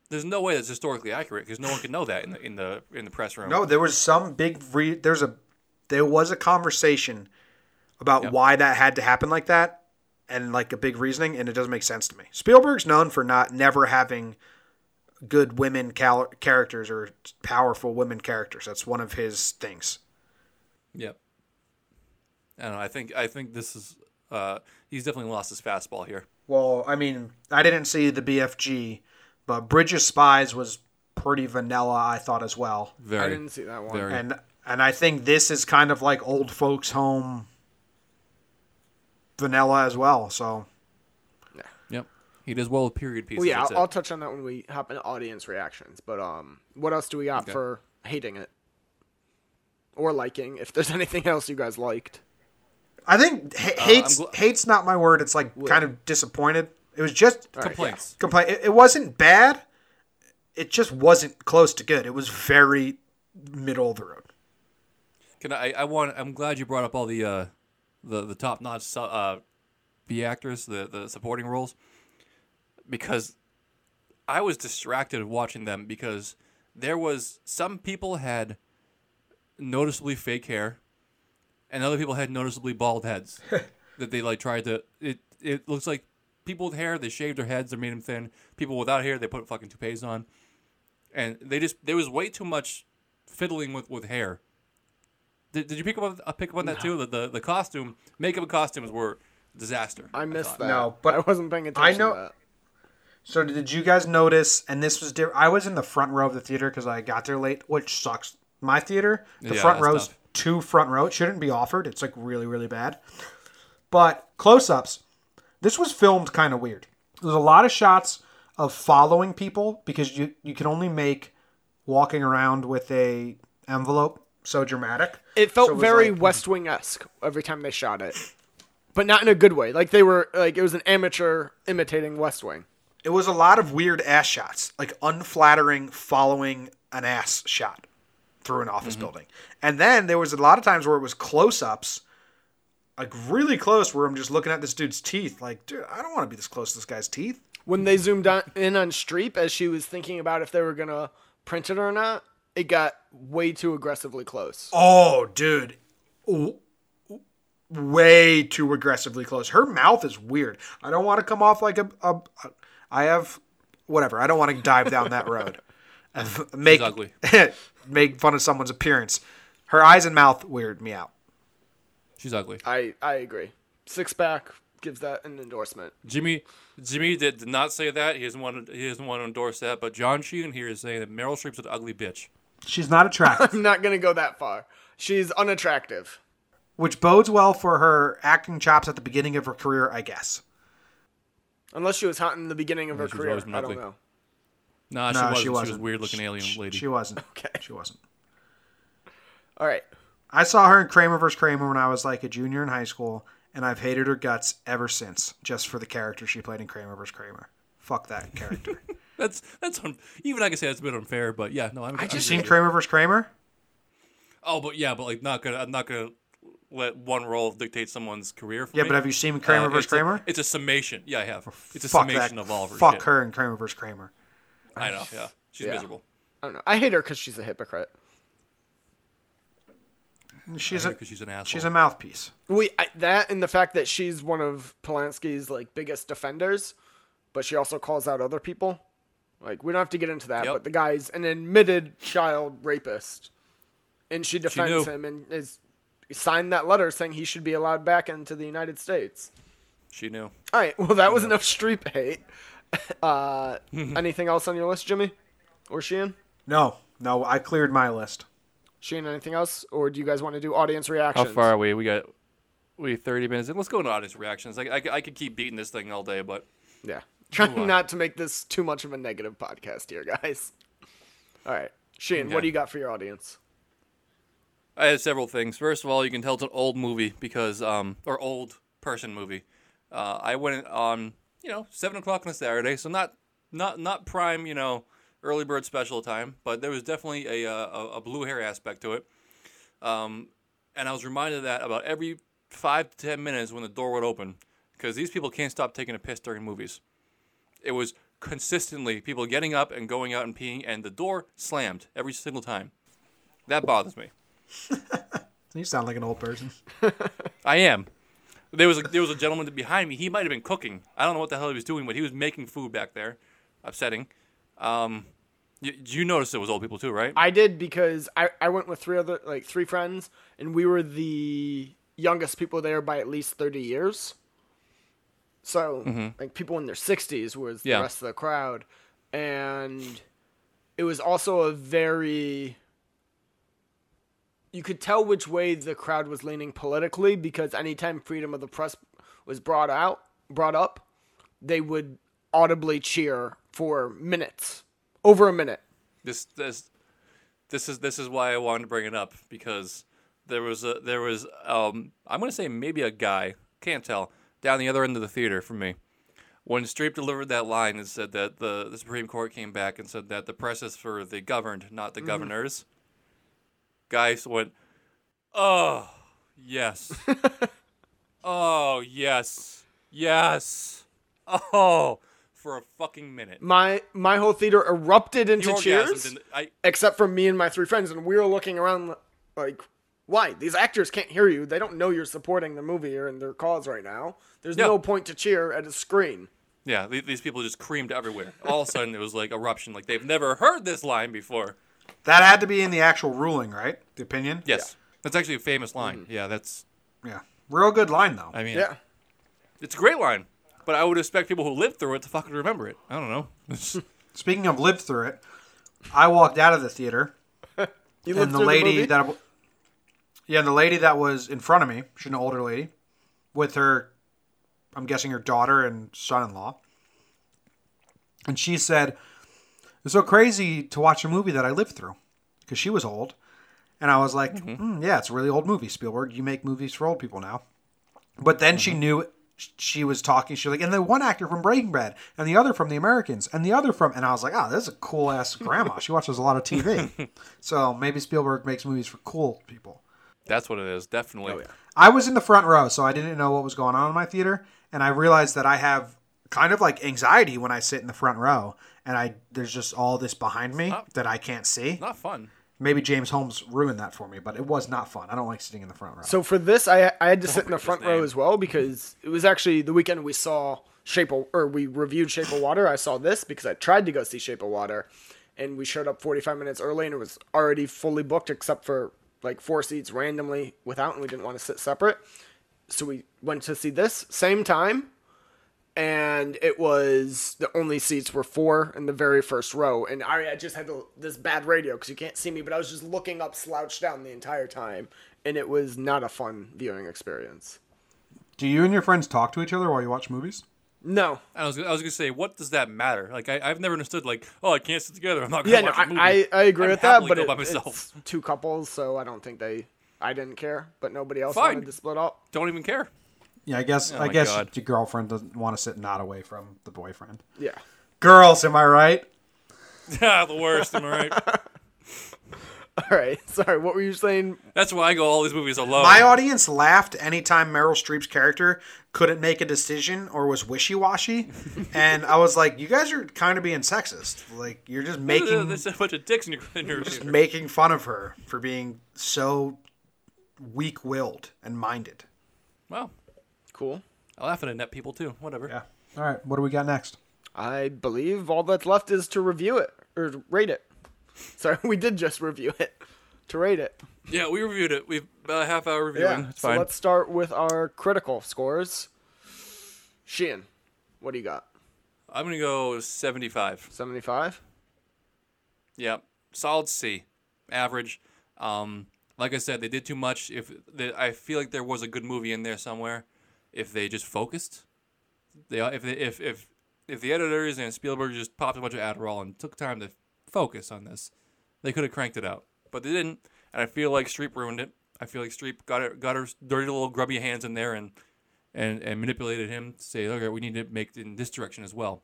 Speaker 6: there's no way that's historically accurate because no one can know that in the in the in the press room.
Speaker 7: No, there was some big. Re- there's a there was a conversation about
Speaker 6: Yep.
Speaker 7: why that had to happen like that, and like a big reasoning, and it doesn't make sense to me. Spielberg's known for not never having good women cal- characters or powerful women characters. That's one of his things.
Speaker 6: Yep. I don't know. I think I think this is uh he's definitely lost his fastball here.
Speaker 7: Well, I mean, I didn't see the BFG, but Bridge of Spies was pretty vanilla. I thought as well.
Speaker 6: Very.
Speaker 1: I didn't see that one.
Speaker 6: Very.
Speaker 7: And And I think this is kind of like old folks' home vanilla as well. So yeah.
Speaker 6: Yep. He does well with period pieces.
Speaker 1: Well, yeah, I'll. I'll touch on that when we hop into audience reactions. But um, what else do we got
Speaker 6: Okay.
Speaker 1: for hating it or liking? If there's [LAUGHS] anything else you guys liked,
Speaker 7: I think ha- hates
Speaker 6: Uh, gl-
Speaker 7: hates not my word. It's like kind of disappointed. It was just
Speaker 1: All right,
Speaker 6: Complaints.
Speaker 7: complain. It, it wasn't bad. It just wasn't close to good. It was very middle of the road.
Speaker 6: Can I? I want. I'm glad you brought up all the uh, the the top notch uh, B actors, the the supporting roles, because I was distracted watching them because there was some people had noticeably fake hair, and other people had noticeably bald heads [LAUGHS] that they like tried to. It it looks like people with hair they shaved their heads, they made them thin. People without hair they put fucking toupees on, and they just there was way too much fiddling with with hair. Did, did you pick up on, uh, pick up on that too? The, the the costume, makeup and costumes were a disaster.
Speaker 1: I missed
Speaker 6: thought.
Speaker 1: that.
Speaker 7: No, but
Speaker 1: I wasn't paying attention.
Speaker 7: I know-
Speaker 1: To that.
Speaker 7: So did you guys notice? And this was different. I was in the front row of the theater because I got there late, which sucks. My theater, the
Speaker 6: Yeah,
Speaker 7: front rows,
Speaker 6: tough.
Speaker 7: two front row. It shouldn't be offered. It's like really, really bad. But close-ups, this was filmed kind of weird. There's a lot of shots of following people because you you can only make walking around with a envelope so dramatic.
Speaker 1: It felt
Speaker 7: So it
Speaker 1: very
Speaker 7: like- hmm.
Speaker 1: West Wing esque every time they shot it, but not in a good way. Like they were like it was an amateur imitating West Wing.
Speaker 7: It was a lot of weird ass shots, like unflattering following an ass shot through an office mm-hmm. building. And then there was a lot of times where it was close ups, like really close, where I'm just looking at this dude's teeth. Like, dude, I don't want to be this close to this guy's teeth.
Speaker 1: When they zoomed on, in on Streep as she was thinking about if they were gonna print it or not, it got way too aggressively close.
Speaker 7: Oh, dude. Way too aggressively close. Her mouth is weird. I don't want to come off like a. a, a I have. Whatever. I don't want to dive down that road. [LAUGHS] And f- make,
Speaker 6: ugly. [LAUGHS]
Speaker 7: make fun of someone's appearance. Her eyes and mouth weird me out.
Speaker 6: She's ugly.
Speaker 1: I I agree. Six pack gives that an endorsement.
Speaker 6: Jimmy Jimmy did, did not say that. He doesn't want to, he doesn't want to endorse that. But John Sheehan here is saying that Meryl Streep's an ugly bitch.
Speaker 7: She's not attractive, [LAUGHS]
Speaker 1: I'm not gonna go that far. She's unattractive.
Speaker 7: which bodes well for her acting chops at the beginning of her career, I guess.
Speaker 1: Unless she was hot in the beginning of her career. I don't know.
Speaker 6: Nah, she
Speaker 7: No,
Speaker 6: wasn't.
Speaker 7: she
Speaker 6: She, was a weird looking alien
Speaker 7: She-
Speaker 6: lady.
Speaker 7: She wasn't. [LAUGHS]
Speaker 1: Okay.
Speaker 7: She wasn't.
Speaker 1: All right.
Speaker 7: I saw her in Kramer vs. Kramer when I was like a junior in high school, and I've hated her guts ever since, just for the character she played in Kramer vs. Kramer. Fuck that character. [LAUGHS]
Speaker 6: That's that's un- even I can say that's a bit unfair. But yeah, no, I'm. I
Speaker 7: you
Speaker 6: just
Speaker 7: seen Kramer vs. Kramer?
Speaker 6: Oh, but yeah, but like not gonna. I'm not gonna let one role dictate someone's career. For
Speaker 7: Yeah,
Speaker 6: me.
Speaker 7: but have you seen Kramer
Speaker 6: Uh,
Speaker 7: vs.
Speaker 6: it's a-
Speaker 7: Kramer?
Speaker 6: it's a summation. Yeah, I have. It's a
Speaker 7: Fuck
Speaker 6: summation
Speaker 7: that.
Speaker 6: of all of her
Speaker 7: Fuck
Speaker 6: shit.
Speaker 7: her in Kramer vs. Kramer.
Speaker 6: I know. Yeah, she's
Speaker 1: Yeah.
Speaker 6: miserable.
Speaker 1: I don't know. I hate her because she's a hypocrite.
Speaker 7: She's a
Speaker 6: because she's an asshole.
Speaker 7: she's a mouthpiece.
Speaker 1: We I, that and the fact that she's one of Polanski's like biggest defenders, but she also calls out other people. Like we don't have to get into that,
Speaker 6: Yep.
Speaker 1: but the guy's an admitted child rapist, and she defends
Speaker 6: knew.
Speaker 1: him and is signed that letter saying he should be allowed back into the United States.
Speaker 6: She knew.
Speaker 1: All right, well that was enough Streep hate. [LAUGHS] Uh, anything else on your list, Jimmy, or Sheehan?
Speaker 7: No, no, I cleared my list.
Speaker 1: Sheehan, anything else, or do you guys want to do audience reactions?
Speaker 6: How far are we? We got we 30 minutes in. Let's go into audience reactions. Like I, I could keep beating this thing all day, but
Speaker 1: Yeah. Trying not to make this too much of a negative podcast here, guys. All right. Shane, what do you got for your audience?
Speaker 6: I had several things. First of all, you can tell it's an old movie because, um, or old person movie. Uh, I went on, you know, seven o'clock on a Saturday, so not, not, not prime, you know, early bird special time, but there was definitely a, uh, a, a blue hair aspect to it. Um, and I was reminded of that about every five to ten minutes when the door would open, because these people can't stop taking a piss during movies. It was consistently people getting up and going out and peeing, and the door slammed every single time. That bothers me. [LAUGHS]
Speaker 7: You sound like an old person.
Speaker 6: I am. There was a, there was a gentleman behind me. He might have been cooking. I don't know what the hell he was doing, but he was making food back there. Upsetting. Um, you, you noticed it was old people too, right?
Speaker 1: I did because I, I went with three other like three friends and we were the youngest people there by at least 30 years. So, like people in their 60s was
Speaker 6: Yeah.
Speaker 1: the rest of the crowd and it was also a very you could tell which way the crowd was leaning politically because anytime freedom of the press was brought out, brought up, they would audibly cheer for minutes, over a minute.
Speaker 6: This this this is this is why I wanted to bring it up because there was a there was um I'm gonna say maybe a guy can't tell down the other end of the theater from me when Streep delivered that line and said that the, the Supreme Court came back and said that the press is for the governed, not the mm. governors. Guys went, oh yes, [LAUGHS] oh yes, yes, oh for a fucking minute.
Speaker 1: My my whole theater erupted into
Speaker 6: The
Speaker 1: cheers,
Speaker 6: and I
Speaker 1: except for me and my three friends, and we were looking around like, why? These actors can't hear you. They don't know you're supporting the movie or in their cause right now. There's
Speaker 6: Yeah.
Speaker 1: no point to cheer at a screen.
Speaker 6: Yeah, these people just creamed everywhere. All of a sudden, it was like eruption. Like they've never heard this line before.
Speaker 7: That had to be in the actual ruling, right? The opinion.
Speaker 6: Yes, that's actually a famous line. Mm-hmm. Yeah, that's.
Speaker 7: Yeah. Real good line though.
Speaker 6: I mean,
Speaker 1: Yeah.
Speaker 6: it's a great line. But I would expect people who lived through it to fucking remember it. I don't know. [LAUGHS]
Speaker 7: Speaking of lived through it, I walked out of the theater [LAUGHS]
Speaker 1: You
Speaker 7: and the lady that yeah, and the lady that was in front of me, she's an older lady, with her, I'm guessing her daughter and son-in-law, and she said, "It's so crazy to watch a movie that I lived through," because she was old, and I was like, mm-hmm. "Hmm, "Yeah, it's a really old movie, Spielberg. You make movies for old people now." But then she mm-hmm. knew she was talking. She was like, and the one actor from Breaking Bad, and the other from The Americans, and the other from, and I was like, oh, this is a cool ass grandma. She watches a lot of TV. [LAUGHS] so maybe Spielberg makes movies for cool people.
Speaker 6: That's what it is. Definitely.
Speaker 7: Oh, I was in the front row, so I didn't know what was going on in my theater, and I realized that I have kind of like anxiety when I sit in the front row, and I there's just all this behind me
Speaker 6: Oh.
Speaker 7: that I can't see.
Speaker 6: Not fun.
Speaker 7: Maybe James Holmes ruined that for me, but it was not fun. I don't like sitting in the front row.
Speaker 1: So for this, I I had to sit in the front row as well because it was actually the weekend we saw Shape of or we reviewed Shape of Water. I saw this because I tried to go see Shape of Water, and we showed up 45 minutes early and it was already fully booked except for like four seats randomly without, and we didn't want to sit separate. So we went to see this same time, and it was the only seats were four in the very first row, and I, I just had this bad radio because you can't see me, but I was just looking up, slouched down the entire time, and it was not a fun viewing experience.
Speaker 7: Do you and your friends talk to each other while you watch movies?
Speaker 1: No,
Speaker 6: I was, I was gonna say, what does that matter? Like, I, I've never understood. Like, oh, I can't sit together. I'm not gonna
Speaker 1: yeah, no,
Speaker 6: a movie.
Speaker 1: I, I, I agree
Speaker 6: I'd
Speaker 1: with that, but
Speaker 6: go
Speaker 1: it,
Speaker 6: by myself.
Speaker 1: it's [LAUGHS] two couples, so I don't think they. I didn't care, but nobody else
Speaker 6: Fine.
Speaker 1: wanted to split up.
Speaker 6: Don't even care.
Speaker 7: Yeah, I guess
Speaker 6: Oh
Speaker 7: I guess
Speaker 6: God.
Speaker 7: your girlfriend doesn't want to sit not away from the boyfriend.
Speaker 1: Yeah.
Speaker 7: Girls, am I right? [LAUGHS]
Speaker 6: Yeah, the worst. Am I right? [LAUGHS] [LAUGHS]
Speaker 1: All right. Sorry. What were you saying?
Speaker 6: That's why I go all these movies alone.
Speaker 7: My audience laughed anytime Meryl Streep's character couldn't make a decision or was wishy washy, [LAUGHS] and I was like, "You guys are kind of being sexist. Like you're just making
Speaker 6: There's a bunch of dicks in your, in your
Speaker 7: just
Speaker 6: theater.
Speaker 7: making fun of her for being so weak willed and minded."
Speaker 6: Well,
Speaker 1: Cool.
Speaker 6: I laugh at inept people too. Whatever.
Speaker 7: Yeah. All right. What do we got next?
Speaker 1: I believe all that's left is to review it or rate it. Sorry, [LAUGHS] we did just review it. To rate it.
Speaker 6: Yeah, we reviewed it. We've about a half hour reviewing.
Speaker 1: Yeah.
Speaker 6: It's
Speaker 1: So
Speaker 6: fine.
Speaker 1: let's start with our critical scores. Sheehan, what do you got?
Speaker 6: I'm gonna go 75.
Speaker 1: 75?
Speaker 6: Yeah, solid C, average. Um, like I said, they did too much. If they, I feel like there was a good movie in there somewhere, if they just focused, they if they, if if if the editors and Spielberg just popped a bunch of Adderall and took time to focus on this, they could have cranked it out. But they didn't, and I feel like Streep ruined it. I feel like Streep got her got her dirty little grubby hands in there and and and manipulated him to say, okay, we need to make it in this direction as well,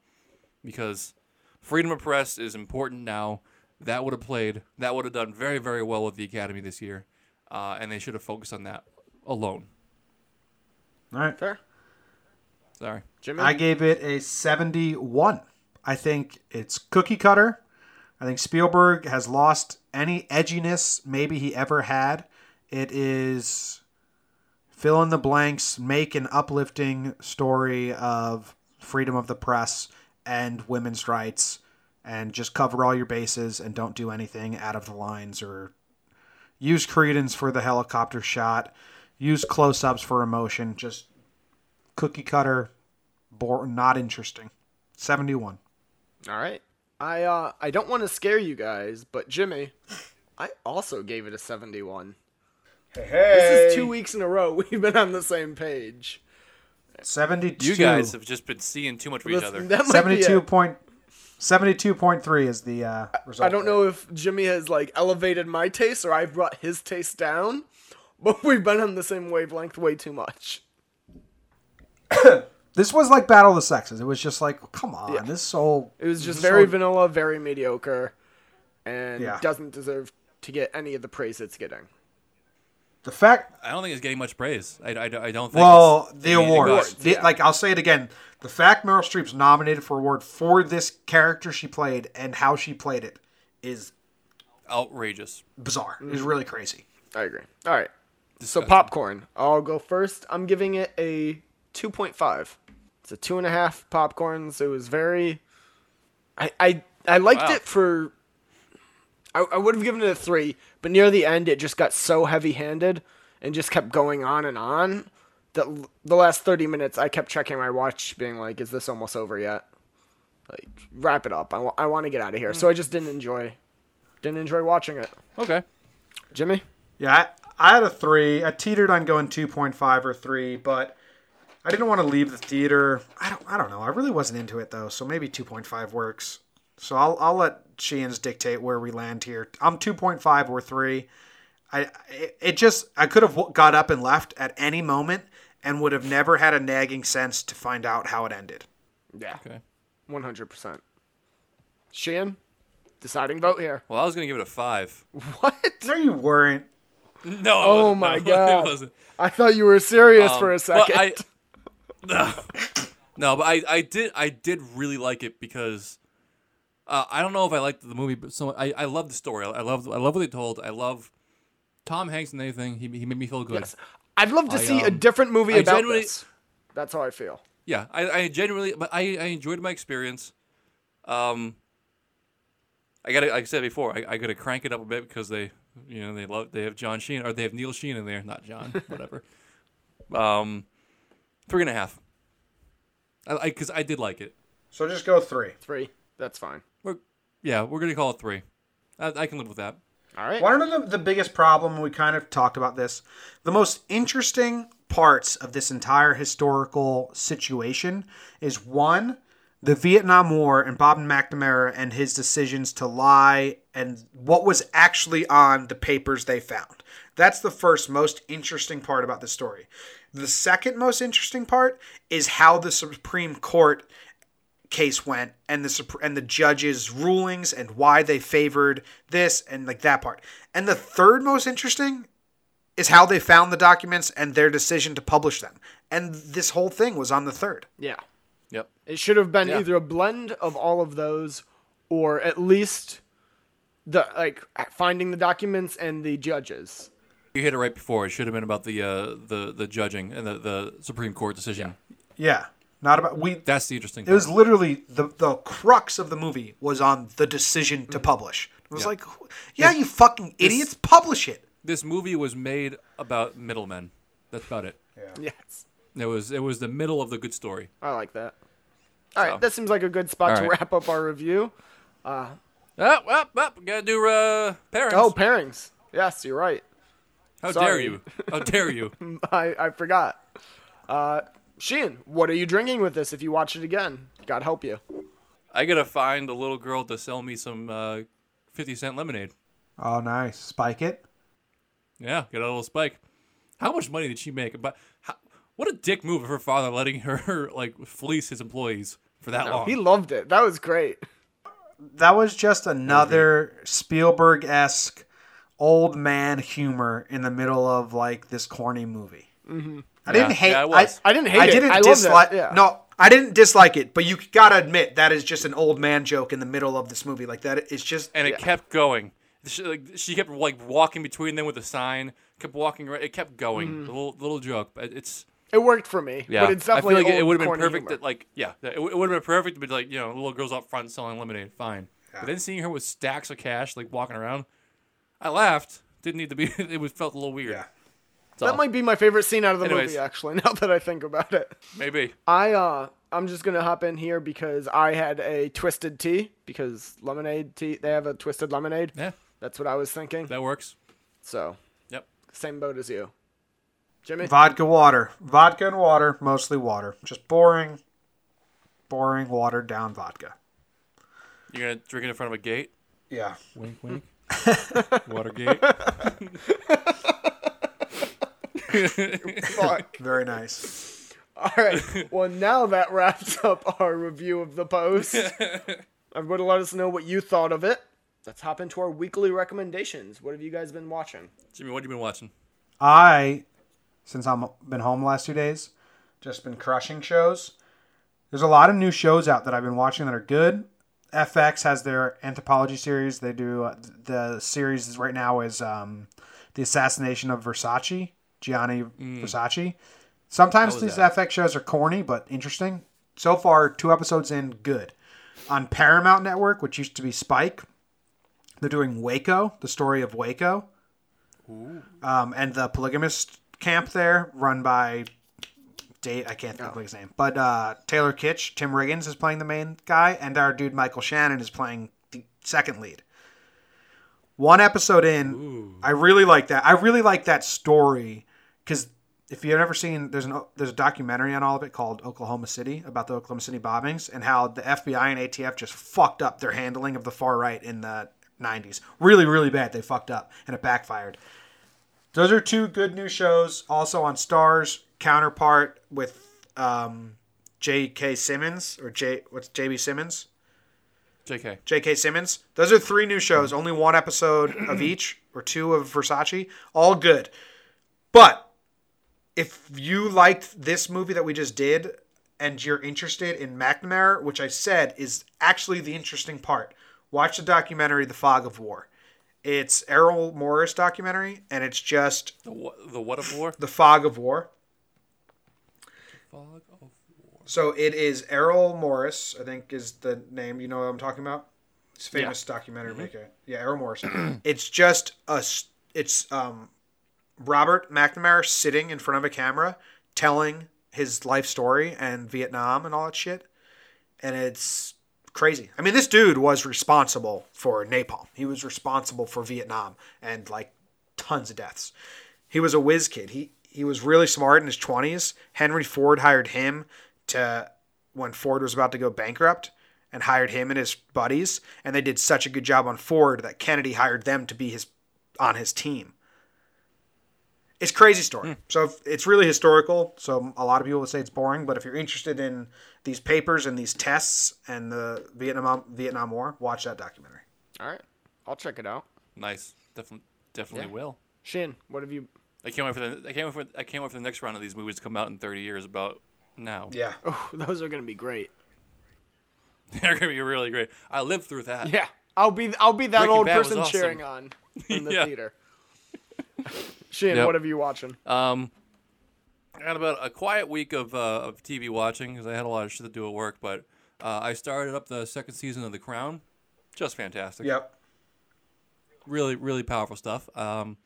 Speaker 6: because freedom of press is important now. That would have played. That would have done very, very well with the Academy this year, uh, and they should have focused on that alone.
Speaker 7: All right.
Speaker 1: Fair.
Speaker 6: Sorry.
Speaker 1: Jimmy?
Speaker 7: I gave it a 71. I think it's cookie cutter. I think Spielberg has lost any edginess maybe he ever had. It is fill in the blanks, make an uplifting story of freedom of the press and women's rights, and just cover all your bases and don't do anything out of the lines or use Creedence for the helicopter shot, use close ups for emotion. Just cookie cutter, bore, not interesting. 71.
Speaker 1: All right. I uh I don't want to scare you guys, but Jimmy, I also gave it a 71. Hey, This is two weeks in a row [LAUGHS] we've been on the same page.
Speaker 7: 72.
Speaker 6: You guys have just been seeing too much of each other.
Speaker 1: that might be it.
Speaker 7: 72 point. 72.3 is the uh, result.
Speaker 1: I don't know if Jimmy has like elevated my taste or I've brought his taste down, but [LAUGHS] we've been on the same wavelength way too much. [COUGHS]
Speaker 7: This was like Battle of the Sexes. It was just like, come on,
Speaker 1: Yeah.
Speaker 7: this whole.
Speaker 1: It was just very
Speaker 7: whole-
Speaker 1: vanilla, very mediocre, and
Speaker 7: Yeah.
Speaker 1: doesn't deserve to get any of the praise it's getting.
Speaker 7: The fact
Speaker 6: I don't think it's getting much praise. I, I, I don't think.
Speaker 7: Well,
Speaker 6: it's
Speaker 7: the
Speaker 6: getting any
Speaker 7: award. The-
Speaker 1: yeah.
Speaker 7: Like I'll say it again. The fact Meryl Streep's nominated for award for this character she played and how she played it is
Speaker 6: outrageous.
Speaker 7: bizarre. It's
Speaker 1: Mm.
Speaker 7: really crazy.
Speaker 1: I agree. All right. So popcorn. I'll go first. I'm giving it a 2.5. It's a two and a half popcorns. It was very. I I I liked
Speaker 6: Wow.
Speaker 1: it for. I, I would have given it a three, but near the end it just got so heavy-handed and just kept going on and on that l- the last 30 minutes I kept checking my watch, being like, "Is this almost over yet?" Like, wrap it up. I, want to get out of here. So hmm. I just didn't enjoy, didn't enjoy watching it.
Speaker 6: Okay.
Speaker 1: Jimmy.
Speaker 7: Yeah, I, I had a three. I teetered on going two point five or three, but I didn't want to leave the theater. I don't. I don't know. I really wasn't into it though, so maybe two point five works. So I'll I'll let Sheehan's dictate where we land here. I'm two point five or three. I it, it just I could have got up and left at any moment and would have never had a nagging sense to find out how it ended.
Speaker 1: Yeah.
Speaker 6: Okay.
Speaker 1: One hundred percent. Sheehan, deciding vote here.
Speaker 6: Well, I was gonna give it a five.
Speaker 1: What?
Speaker 7: No, you weren't.
Speaker 6: No.
Speaker 1: Oh my
Speaker 6: No,
Speaker 1: God. I thought you were serious for a
Speaker 6: Um,
Speaker 1: second.
Speaker 6: But I, no, [LAUGHS] no, but I, I did I did really like it because uh, I don't know if I liked the movie, but so I, I love the story. I love I love what they told. I love Tom Hanks and anything. He, he made me feel good.
Speaker 1: Yes. I'd love to
Speaker 6: I,
Speaker 1: see a
Speaker 6: um,
Speaker 1: different movie
Speaker 6: I
Speaker 1: about this. That's how I feel.
Speaker 6: Yeah, I, I genuinely, but I, I enjoyed my experience. Um, I got like I said before, I, I got to crank it up a bit because they, you know, they love they have John Sheen or they have Neil Sheehan in there, not John, [LAUGHS] whatever. Um, three and a half. I because I, did like it.
Speaker 7: So just go three.
Speaker 1: Three. That's fine.
Speaker 6: We're, yeah, we're gonna call it three. I, I can live with that.
Speaker 1: All right.
Speaker 7: One to know the, the biggest problem? We kind of talked about this. The most interesting parts of this entire historical situation is one, the Vietnam War and Bob McNamara and his decisions to lie and what was actually on the papers they found. That's the first most interesting part about the story. The second most interesting part is how the Supreme Court case went and the Supr- and the judges' rulings and why they favored this and like that part. And the third most interesting is how they found the documents and their decision to publish them. And this whole thing was on the third.
Speaker 1: Yeah.
Speaker 6: Yep.
Speaker 1: It should have been
Speaker 6: Yeah.
Speaker 1: either a blend of all of those, or at least the like finding the documents and the judges.
Speaker 6: You hit it right before. It should have been about the uh, the the judging and the, the Supreme Court decision.
Speaker 7: Yeah. Not about we
Speaker 6: That's the interesting.
Speaker 7: it was literally the the crux of the movie was on the decision to publish. It was
Speaker 6: Yeah.
Speaker 7: like yeah, you fucking idiots, publish it.
Speaker 6: This movie was made about middlemen. That's about it. Yeah.
Speaker 1: Yes.
Speaker 6: It was it was the middle of the good story.
Speaker 1: I like that. All right,
Speaker 6: So-
Speaker 1: that seems like a good spot
Speaker 6: All
Speaker 1: to
Speaker 6: right.
Speaker 1: wrap up our review.
Speaker 6: Oh, well, well, we gotta do uh, parents.
Speaker 1: Oh, pairings. Yes, you're right.
Speaker 6: How
Speaker 1: sorry.
Speaker 6: dare you? How dare you? [LAUGHS]
Speaker 1: I, I forgot. Uh, Sheehan, what are you drinking with this if you watch it again? God help you.
Speaker 6: I gotta find a little girl to sell me some uh, fifty cent lemonade.
Speaker 7: Oh nice. Spike it.
Speaker 6: Yeah, get a little spike. How much money did she make? But how, what a dick move of her father letting her like fleece his employees for that long.
Speaker 1: He loved it. That was great.
Speaker 7: that was just another Spielberg esque old man humor in the middle of like this corny movie. Mm-hmm. I didn't
Speaker 6: Yeah,
Speaker 7: hate.
Speaker 6: yeah, it was.
Speaker 1: I didn't hate it.
Speaker 7: I didn't
Speaker 1: I loved
Speaker 7: dislike.
Speaker 1: it. Yeah.
Speaker 7: No, I didn't dislike it. But you gotta admit that is just an old man joke in the middle of this movie. Like that, it's just.
Speaker 6: and it kept going. She, like, she kept like walking between them with a sign. Kept walking. Right, it kept going.
Speaker 1: Mm-hmm.
Speaker 6: Little little joke, but it's
Speaker 1: It worked for me.
Speaker 6: yeah.
Speaker 1: But it's
Speaker 6: I
Speaker 1: definitely
Speaker 6: feel like it, would have been perfect. That, like yeah, it, would have been perfect. But like you know, little girls up front selling lemonade, fine. But then seeing her with stacks of cash, like walking around, I laughed. Didn't need to be. [LAUGHS] It was felt a little weird.
Speaker 7: Yeah.
Speaker 1: that might be my favorite scene out of the
Speaker 6: Anyways.
Speaker 1: movie, actually, [LAUGHS] now that I think about it.
Speaker 6: Maybe.
Speaker 1: I uh I'm just gonna hop in here because I had a twisted tea because lemonade tea they have a twisted lemonade.
Speaker 6: Yeah,
Speaker 1: That's what I was thinking.
Speaker 6: that works.
Speaker 1: So
Speaker 6: Yep.
Speaker 1: same boat as you. Jimmy?
Speaker 7: Vodka water. Vodka and water, mostly water. Just boring, boring, watered down vodka.
Speaker 6: You're gonna drink it in front of a gate?
Speaker 7: Yeah.
Speaker 6: Wink, wink. Watergate.
Speaker 1: Fuck. [LAUGHS]
Speaker 7: Very nice.
Speaker 1: All right. Well, now that wraps up our review of the post. Everybody, let us know what you thought of it. Let's hop into our weekly recommendations. What have you guys been watching?
Speaker 6: Jimmy, what have you been watching?
Speaker 7: I, since I've been home the last two days, just been crushing shows. There's a lot of new shows out that I've been watching that are good. FX has their anthropology series. They do uh, the series right now is um, the assassination of Versace, Gianni Versace. Sometimes these
Speaker 6: that?
Speaker 7: FX shows are corny but interesting. So far, two episodes in, good. On Paramount Network, which used to be Spike, they're doing Waco, the story of Waco um, and the polygamist camp there, run by Dave. I can't think of his name, but uh, Taylor Kitsch, Tim Riggins is playing the main guy, and our dude Michael Shannon is playing the second lead. One episode in, I really like that. I really like that story because if you've ever seen, there's an there's a documentary on all of it called Oklahoma City about the Oklahoma City bombings and how the FBI and ATF just fucked up their handling of the far right in the 90s. Really, really bad. They fucked up and it backfired. Those are two good new shows. Also on Starz, Counterpart with um, J.K. Simmons or J. What's J.B. Simmons?
Speaker 6: JK.
Speaker 7: J.K. Simmons. Those are three new shows. Only one episode of each or two of Versace. All good. But if you liked this movie that we just did and you're interested in McNamara, which I said is actually the interesting part, watch the documentary The Fog of War. It's Errol Morris documentary, and it's just
Speaker 6: The the what of war?
Speaker 7: The Fog of War.
Speaker 6: Fog of war.
Speaker 7: So it is Errol Morris, I think is the name. You know what I'm talking about? A famous documentary maker. Yeah, Errol Morris. [CLEARS THROAT] it's just a. It's um, Robert McNamara sitting in front of a camera telling his life story and Vietnam and all that shit, and it's crazy. I mean, this dude was responsible for napalm. He was responsible for Vietnam and like tons of deaths. He was a whiz kid. He he was really smart in his twenties. Henry Ford hired him to when Ford was about to go bankrupt and hired him and his buddies, and they did such a good job on Ford that Kennedy hired them to be his on his team. It's a crazy story. Hmm. So if- it's really historical. So a lot of people would say it's boring, but if you're interested in these papers and these tests and the Vietnam Vietnam War, watch that documentary.
Speaker 1: All right. I'll check it out.
Speaker 6: Nice. Definitely, definitely
Speaker 1: Yeah.
Speaker 6: will.
Speaker 1: Shin, what have you.
Speaker 6: I can't wait for the I can't wait for I can't wait for the next round of these movies to come out in 30 years. About now,
Speaker 7: Yeah. [LAUGHS]
Speaker 1: Oh, those are going to be great. [LAUGHS]
Speaker 6: they're gonna be really great. I lived through that.
Speaker 1: Yeah. I'll be I'll be that
Speaker 6: Breaking
Speaker 1: old
Speaker 6: Bad
Speaker 1: person
Speaker 6: awesome.
Speaker 1: cheering on [LAUGHS] in the
Speaker 6: Yeah.
Speaker 1: theater. Shane,
Speaker 6: Yep.
Speaker 1: what have you watching?
Speaker 6: Um, I had about a quiet week of uh, of TV watching because I had a lot of shit to do at work. But uh, I started up the second season of The Crown. Just fantastic.
Speaker 7: Yep.
Speaker 6: Really, really powerful stuff. Um,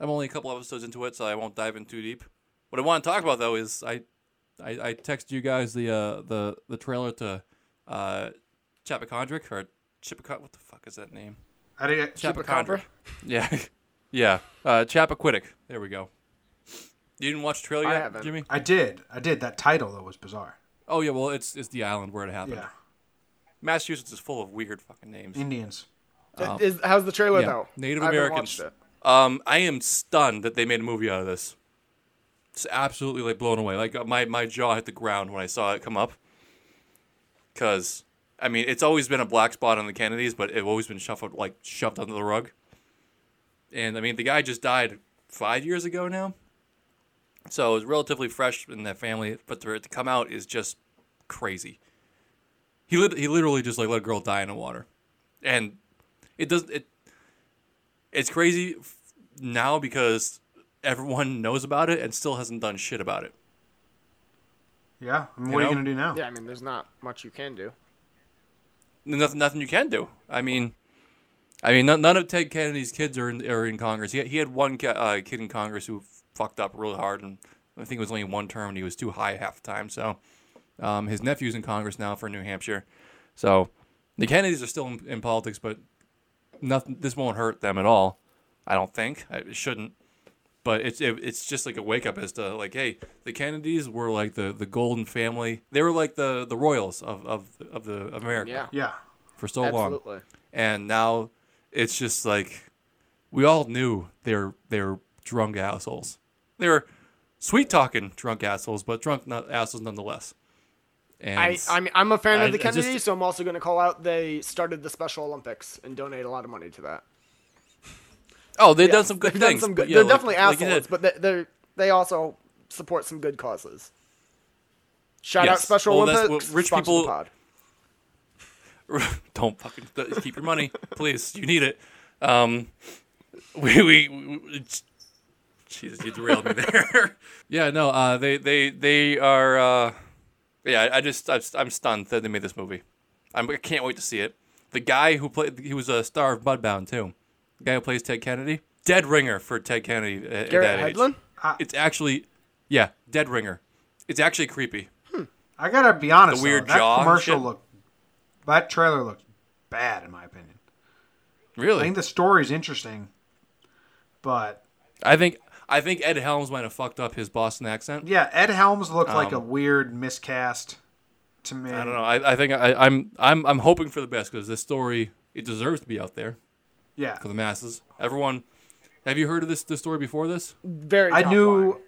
Speaker 6: I'm only a couple episodes into it, so I won't dive in too deep. What I want to talk about though is I, I, I texted you guys the uh, the the trailer to uh, Chapacondrick or Chipacon. What the fuck is that name?
Speaker 7: How do you, get
Speaker 6: Chapacondrick. [LAUGHS] Yeah, yeah. Uh, Chappaquiddick. There we go. You didn't watch the trailer
Speaker 1: I
Speaker 6: yet,
Speaker 1: haven't.
Speaker 6: Jimmy?
Speaker 7: I did. I did. That title though was bizarre.
Speaker 6: Oh yeah, well it's it's the island where it happened.
Speaker 7: Yeah.
Speaker 6: Massachusetts is full of weird fucking names.
Speaker 7: Indians.
Speaker 1: Is, how's the trailer
Speaker 6: yeah.
Speaker 1: though?
Speaker 6: Native
Speaker 1: I haven't
Speaker 6: Americans.
Speaker 1: It.
Speaker 6: Um, I am stunned that they made a movie out of this. It's absolutely like blown away. Like uh, my my jaw hit the ground when I saw it come up. Cause I mean, it's always been a black spot on the Kennedys, but it's always been shuffled like shoved under the rug. And I mean, the guy just died five years ago now, so it's relatively fresh in that family. But for it to come out is just crazy. He lit- he literally just like let a girl die in the water, and it does it. It's crazy now because everyone knows about it and still hasn't done shit about it.
Speaker 7: Yeah. I mean,
Speaker 6: You
Speaker 7: what are you gonna do now?
Speaker 1: Yeah, I mean, there's not much you can do.
Speaker 6: Nothing, nothing you can do. I mean, I mean, none, none of Ted Kennedy's kids are in, are in Congress. He had, he had one ki- uh, kid in Congress who fucked up really hard, and I think it was only one term, and he was too high half the time. So, um, his nephew's in Congress now for New Hampshire. So, the Kennedys are still in, in politics, but nothing. This won't hurt them at all. I don't think it shouldn't. but it's it, it's just like a wake up as to like, hey, the Kennedys were like the, the golden family. They were like the, the royals of, of of the of America
Speaker 1: Yeah.
Speaker 7: Yeah.
Speaker 6: for so long, and now it's just like we all knew they're they're drunk assholes. They're sweet talking drunk assholes, but drunk not assholes nonetheless. And
Speaker 1: I, I mean, I'm a fan
Speaker 6: I-
Speaker 1: of the
Speaker 6: I just-
Speaker 1: Kennedys, so I'm also going to call out they started the Special Olympics and donate a lot of money to that.
Speaker 6: oh, they've
Speaker 1: Yeah,
Speaker 6: done some good
Speaker 1: they've done
Speaker 6: things.
Speaker 1: some good.
Speaker 6: yeah,
Speaker 1: they're
Speaker 6: like-
Speaker 1: definitely
Speaker 6: like
Speaker 1: assholes,
Speaker 6: said,
Speaker 1: but they they they also support some good causes. Shout out Special
Speaker 6: Well,
Speaker 1: Olympics.
Speaker 6: what rich people-
Speaker 1: the pod. [LAUGHS]
Speaker 6: don't fucking keep your money, please. You need it. Um, [LAUGHS] we we, we Jesus, you derailed me there. [LAUGHS] yeah, no, uh, they they they are. Uh, yeah, I just I'm, I'm stunned that they made this movie. I'm, I can't wait to see it. The guy who played he was a star of Mudbound too. The guy who plays Ted Kennedy, dead ringer for Ted Kennedy at, at
Speaker 1: Garrett
Speaker 6: that age.
Speaker 1: Hedlund.
Speaker 6: Uh, it's actually, yeah, dead ringer. It's actually creepy. Hmm.
Speaker 7: I gotta be honest.
Speaker 6: The weird
Speaker 7: though,
Speaker 6: jaw and
Speaker 7: commercial
Speaker 6: shit.
Speaker 7: looked. That trailer looked bad, in my opinion.
Speaker 6: Really, I
Speaker 7: think the story's interesting, but
Speaker 6: I think I think Ed Helms might have fucked up his Boston accent.
Speaker 7: yeah, Ed Helms looked like a
Speaker 6: Um,
Speaker 7: weird miscast to me.
Speaker 6: I don't know. I, I think I, I'm I'm I'm hoping for the best because this story it deserves to be out there
Speaker 7: Yeah,
Speaker 6: for the masses. Everyone, have you heard of this this story before this?
Speaker 1: Very.
Speaker 7: I knew.
Speaker 1: line.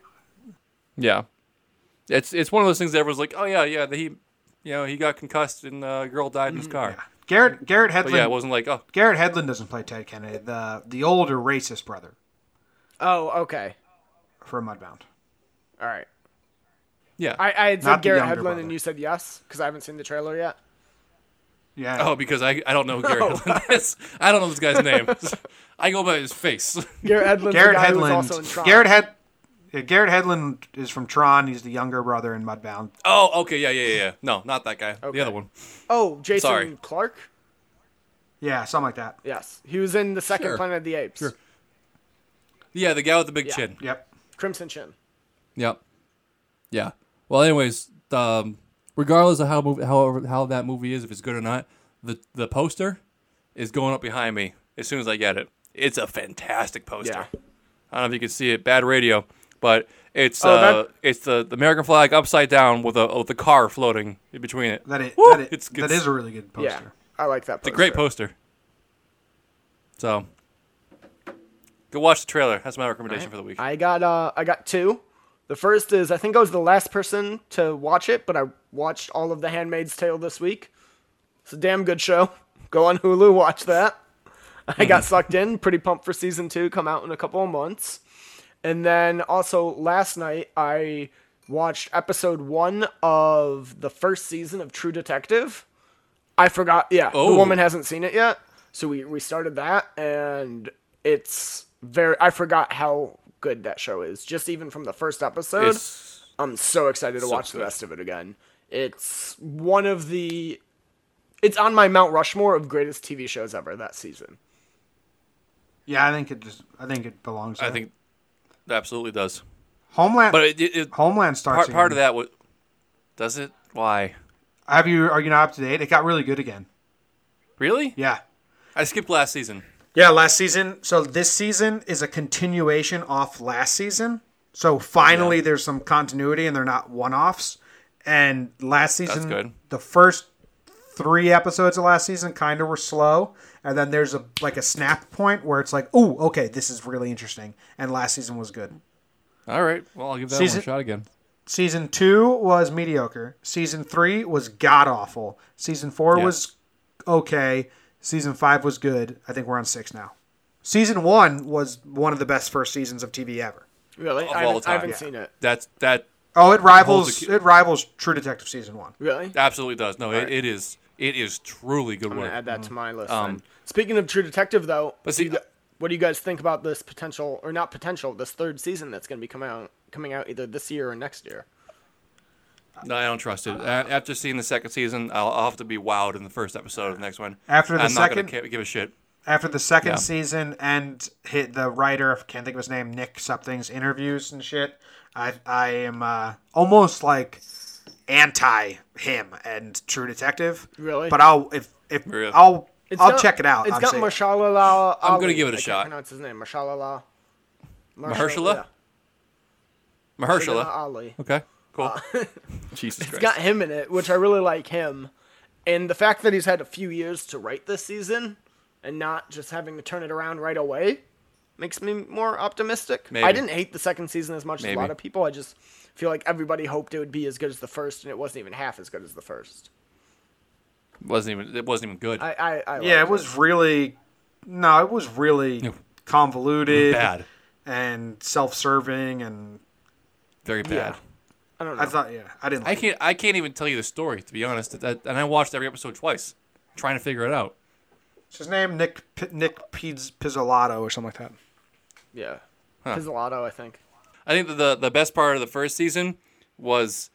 Speaker 6: Yeah, it's it's one of those things that everyone's like, oh yeah, yeah, he, you know, he got concussed and uh, a girl died in his car.
Speaker 7: Garrett Garrett Hedlund.
Speaker 6: But yeah, it wasn't like oh
Speaker 7: Garrett Hedlund doesn't play Ted Kennedy. The the older racist brother
Speaker 1: Oh, okay.
Speaker 7: for Mudbound.
Speaker 1: All right.
Speaker 6: yeah.
Speaker 1: I, I had said
Speaker 7: the
Speaker 1: Garrett Hedlund,
Speaker 7: brother.
Speaker 1: and you said yes because I haven't seen the trailer yet.
Speaker 7: Yeah.
Speaker 6: oh, because I I don't know who Gary [LAUGHS] Hedlund is. I don't know this guy's name. [LAUGHS] I go by his face. [LAUGHS]
Speaker 1: Garrett Hedlund's
Speaker 7: Garrett
Speaker 1: the guy who was also in
Speaker 7: Hedlund.
Speaker 1: Tron.
Speaker 7: Garrett Hed. Yeah, Garrett Hedlund is from Tron. He's the younger brother in Mudbound.
Speaker 6: oh, okay, yeah, yeah, yeah, yeah. No, not that guy.
Speaker 1: Okay.
Speaker 6: The other one.
Speaker 1: Oh, Jason
Speaker 6: Sorry.
Speaker 1: Clarke.
Speaker 7: Yeah, something like that.
Speaker 1: Yes, he was in the second
Speaker 6: Sure.
Speaker 1: Planet of the Apes.
Speaker 6: Sure. Yeah, the guy with the big
Speaker 1: Yeah.
Speaker 6: chin.
Speaker 7: Yep.
Speaker 1: Crimson Chin.
Speaker 6: Yep. Yeah. Well, anyways, um, regardless of how movie, however how that movie is, if it's good or not, the the poster is going up behind me as soon as I get it. It's a fantastic poster.
Speaker 1: Yeah.
Speaker 6: I don't know if you can see it. Bad radio, but it's
Speaker 1: Oh,
Speaker 6: uh,
Speaker 1: that-
Speaker 6: it's the, the American flag upside down with a with a car floating in between it.
Speaker 7: That is,
Speaker 6: Woo!
Speaker 7: that is,
Speaker 6: It's-
Speaker 7: that
Speaker 6: it's-
Speaker 7: is a really good poster.
Speaker 1: Yeah,
Speaker 7: poster.
Speaker 1: I like that. Poster.
Speaker 6: It's a great poster. So, go watch the trailer. That's my recommendation for the week.
Speaker 1: I got uh I got two. The first is I think I was the last person to watch it, but I watched all of The Handmaid's Tale this week. It's a damn good show. Go on Hulu, watch that. [LAUGHS] I got [LAUGHS] sucked in, pretty pumped for season two, come out in a couple of months. And then also last night I watched episode one of the first season of True Detective. I forgot yeah, the
Speaker 6: Oh.
Speaker 1: woman hasn't seen it yet. So we, we started that and it's very I forgot how good that show is. Just even from the first episode.
Speaker 6: It's
Speaker 1: I'm so excited to
Speaker 6: So
Speaker 1: watch the rest of it again. It's one of the it's on my Mount Rushmore of greatest TV shows ever that season.
Speaker 7: Yeah, I think it just. I think it belongs. There.
Speaker 6: I think it absolutely does.
Speaker 7: Homeland.
Speaker 6: But it, it, it
Speaker 7: Homeland starts.
Speaker 6: part, part of that was does it? Why?
Speaker 7: Have you? Are you not up to date? It got really good again.
Speaker 6: Really?
Speaker 7: Yeah.
Speaker 6: I skipped last season.
Speaker 7: Yeah, last season. So this season is a continuation off last season. So finally,
Speaker 6: Yeah.
Speaker 7: there's some continuity, and they're not one-offs. And last season, the first three episodes of last season kind of were slow, and then there's a like a snap point where it's like, oh, okay, this is really interesting. And last season was good.
Speaker 6: All right. Well, I'll give that
Speaker 7: Season-
Speaker 6: one a shot again.
Speaker 7: Season two was mediocre. Season three was god awful. Season four
Speaker 6: Yeah.
Speaker 7: was okay. Season five was good. I think we're on six now. Season one was one of the best first seasons of TV ever.
Speaker 1: Really?
Speaker 6: Of
Speaker 1: I
Speaker 6: all
Speaker 1: haven't. I haven't
Speaker 6: Yeah.
Speaker 1: seen it.
Speaker 6: That's that
Speaker 7: Oh, it rivals
Speaker 6: Holds
Speaker 7: it rivals True Detective season one.
Speaker 1: Really?
Speaker 6: absolutely does. No, it,
Speaker 1: Alright.
Speaker 6: it is. It is truly good
Speaker 1: I'm gonna
Speaker 6: work.
Speaker 1: add that to my list.
Speaker 6: Um.
Speaker 1: Speaking of True Detective, though,
Speaker 6: But
Speaker 1: do
Speaker 6: see-
Speaker 1: you what do you guys think about this potential, or not potential, this third season that's going to be coming out, coming out either this year or next year?
Speaker 6: No, I don't trust it. After seeing the second season, I'll, I'll have to be wowed in the first episode of the next one.
Speaker 7: After the
Speaker 6: I'm not gonna
Speaker 7: second-
Speaker 6: ca- give a shit.
Speaker 7: After the second
Speaker 6: Yeah.
Speaker 7: season and hit the writer, I can't think of his name, Nick something's interviews and shit, I I am uh, almost like anti him and True Detective.
Speaker 1: Really?
Speaker 7: But I'll if if
Speaker 6: Really?
Speaker 7: I'll
Speaker 1: It's
Speaker 7: I'll
Speaker 1: got-
Speaker 7: check it out.
Speaker 1: It's
Speaker 7: I'm
Speaker 1: got
Speaker 7: saying-
Speaker 1: Mashallah
Speaker 6: I'm gonna give it a
Speaker 1: I
Speaker 6: shot.
Speaker 1: Can't pronounce his name. Mashallah.
Speaker 6: Mahershala?
Speaker 1: yeah.
Speaker 6: Mahershala.
Speaker 1: Ali.
Speaker 6: Okay, cool. Uh, [LAUGHS] Jesus
Speaker 1: It's
Speaker 6: Christ.
Speaker 1: got him in it, which I really like him. And the fact that he's had a few years to write this season and not just having to turn it around right away makes me more optimistic.
Speaker 6: Maybe.
Speaker 1: I didn't hate the second season as much as a lot of people. I just feel like everybody hoped it would be as good as the first, and it wasn't even half as good as the first.
Speaker 6: It wasn't even it wasn't even good.
Speaker 1: I, I, I
Speaker 7: Yeah, it was really no, it was really
Speaker 6: No.
Speaker 7: convoluted
Speaker 6: bad.
Speaker 7: and self-serving, and
Speaker 6: Very bad.
Speaker 1: Yeah. I don't know.
Speaker 7: I thought, yeah, I didn't.
Speaker 6: I can't I can't even tell you the story to be honest. That, and I watched every episode twice, trying to figure it out.
Speaker 7: What's his name? Nick P- Nick Pizz- Pizzolatto or something like that.
Speaker 1: yeah.
Speaker 6: Huh.
Speaker 1: Pizzolatto, I think.
Speaker 6: I think that the the best part of the first season was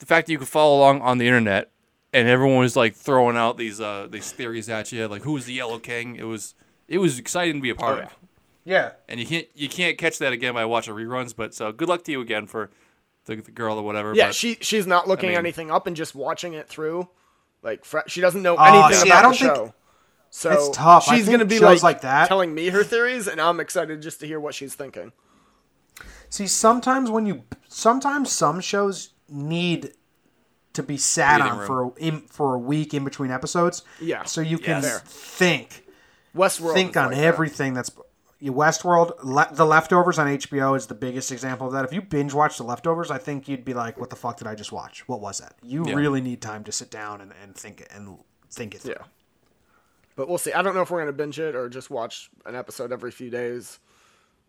Speaker 6: the fact that you could follow along on the internet and everyone was like throwing out these uh these theories at you, like who's the Yellow King. It was it was exciting to be a part
Speaker 1: Oh, yeah.
Speaker 6: of.
Speaker 7: Yeah,
Speaker 6: And you can't you can't catch that again by watching reruns. But so good luck to you again for the, the girl or whatever.
Speaker 1: Yeah,
Speaker 6: but
Speaker 1: she she's not looking
Speaker 6: mean-
Speaker 1: anything up and just watching it through. Like fre- she doesn't know
Speaker 7: Oh,
Speaker 1: anything
Speaker 7: see,
Speaker 1: about
Speaker 7: I don't
Speaker 1: the
Speaker 7: think-
Speaker 1: show. So
Speaker 7: It's tough.
Speaker 1: She's gonna be
Speaker 7: shows
Speaker 1: like,
Speaker 7: like that-
Speaker 1: telling me her theories, and I'm excited just to hear what she's thinking.
Speaker 7: See, sometimes when you, sometimes some shows need to be sat
Speaker 6: Breathing
Speaker 7: on
Speaker 6: room.
Speaker 7: for a, in, for a week in between episodes.
Speaker 1: Yeah.
Speaker 7: So you can
Speaker 1: Yes.
Speaker 7: think,
Speaker 1: Westworld.
Speaker 7: think on
Speaker 1: like that.
Speaker 7: everything that's. You Westworld, Le- The Leftovers on HBO is the biggest example of that. If you binge watch The Leftovers, I think you'd be like, "What the fuck did I just watch? What was that?" You
Speaker 6: Yeah.
Speaker 7: really need time to sit down and, and think it and think it through.
Speaker 1: Yeah. But we'll see. I don't know if we're gonna binge it or just watch an episode every few days.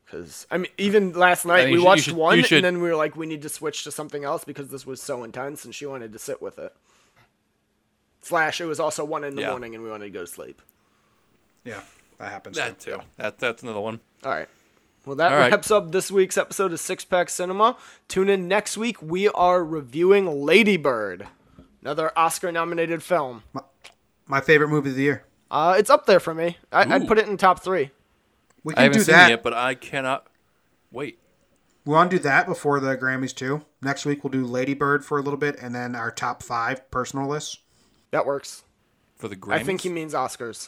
Speaker 1: Because I mean, even last night
Speaker 6: think
Speaker 1: we
Speaker 6: should-
Speaker 1: watched
Speaker 6: should-
Speaker 1: one,
Speaker 6: should-
Speaker 1: and then we were like, we need to switch to something else because this was so intense, and she wanted to sit with it. Slash, it was also one in the
Speaker 6: Yeah.
Speaker 1: morning, and we wanted to go to sleep.
Speaker 7: Yeah, that happens.
Speaker 6: that too. That that's another one.
Speaker 1: All right. Well, that
Speaker 6: All right.
Speaker 1: wraps up this week's episode of Six Pack Cinema. Tune in next week. We are reviewing Lady Bird, another Oscar-nominated film.
Speaker 7: My favorite movie of the year.
Speaker 1: Uh, it's up there for me. I, I'd put it in top three.
Speaker 7: We
Speaker 6: I
Speaker 7: can
Speaker 6: haven't
Speaker 7: do
Speaker 6: seen
Speaker 7: that.
Speaker 6: it yet, but I cannot wait.
Speaker 7: We want to do that before the Grammys too. Next week we'll do Lady Bird for a little bit, and then our top five personal lists.
Speaker 1: That works.
Speaker 6: For the Grammys.
Speaker 1: I think he means Oscars.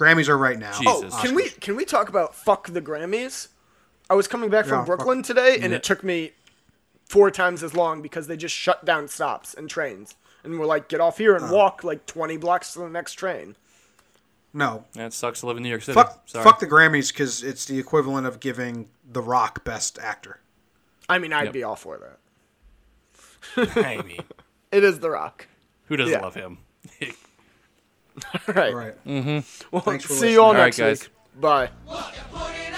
Speaker 7: Grammys are right now.
Speaker 6: Jesus.
Speaker 1: Oh, can we can we talk about fuck the Grammys? I was coming back
Speaker 7: Yeah,
Speaker 1: from
Speaker 7: fuck-
Speaker 1: Brooklyn today, and it took me four times as long because they just shut down stops and trains, and we're like, get off here and oh. walk like twenty blocks to the next train.
Speaker 7: No,
Speaker 6: That sucks to live in New York City.
Speaker 7: fuck,
Speaker 6: Sorry.
Speaker 7: fuck the Grammys because it's the equivalent of giving The Rock Best Actor.
Speaker 1: I mean, I'd
Speaker 6: Yep.
Speaker 1: be all for that. [LAUGHS]
Speaker 6: I mean,
Speaker 1: It is The Rock.
Speaker 6: who doesn't
Speaker 1: Yeah.
Speaker 6: love him?
Speaker 1: All right.
Speaker 7: All right. Mm-hmm.
Speaker 1: Well,
Speaker 7: Thanks for
Speaker 1: see you all
Speaker 6: listening. All right,
Speaker 1: next
Speaker 6: guys.
Speaker 1: week. Bye.
Speaker 4: Look, I put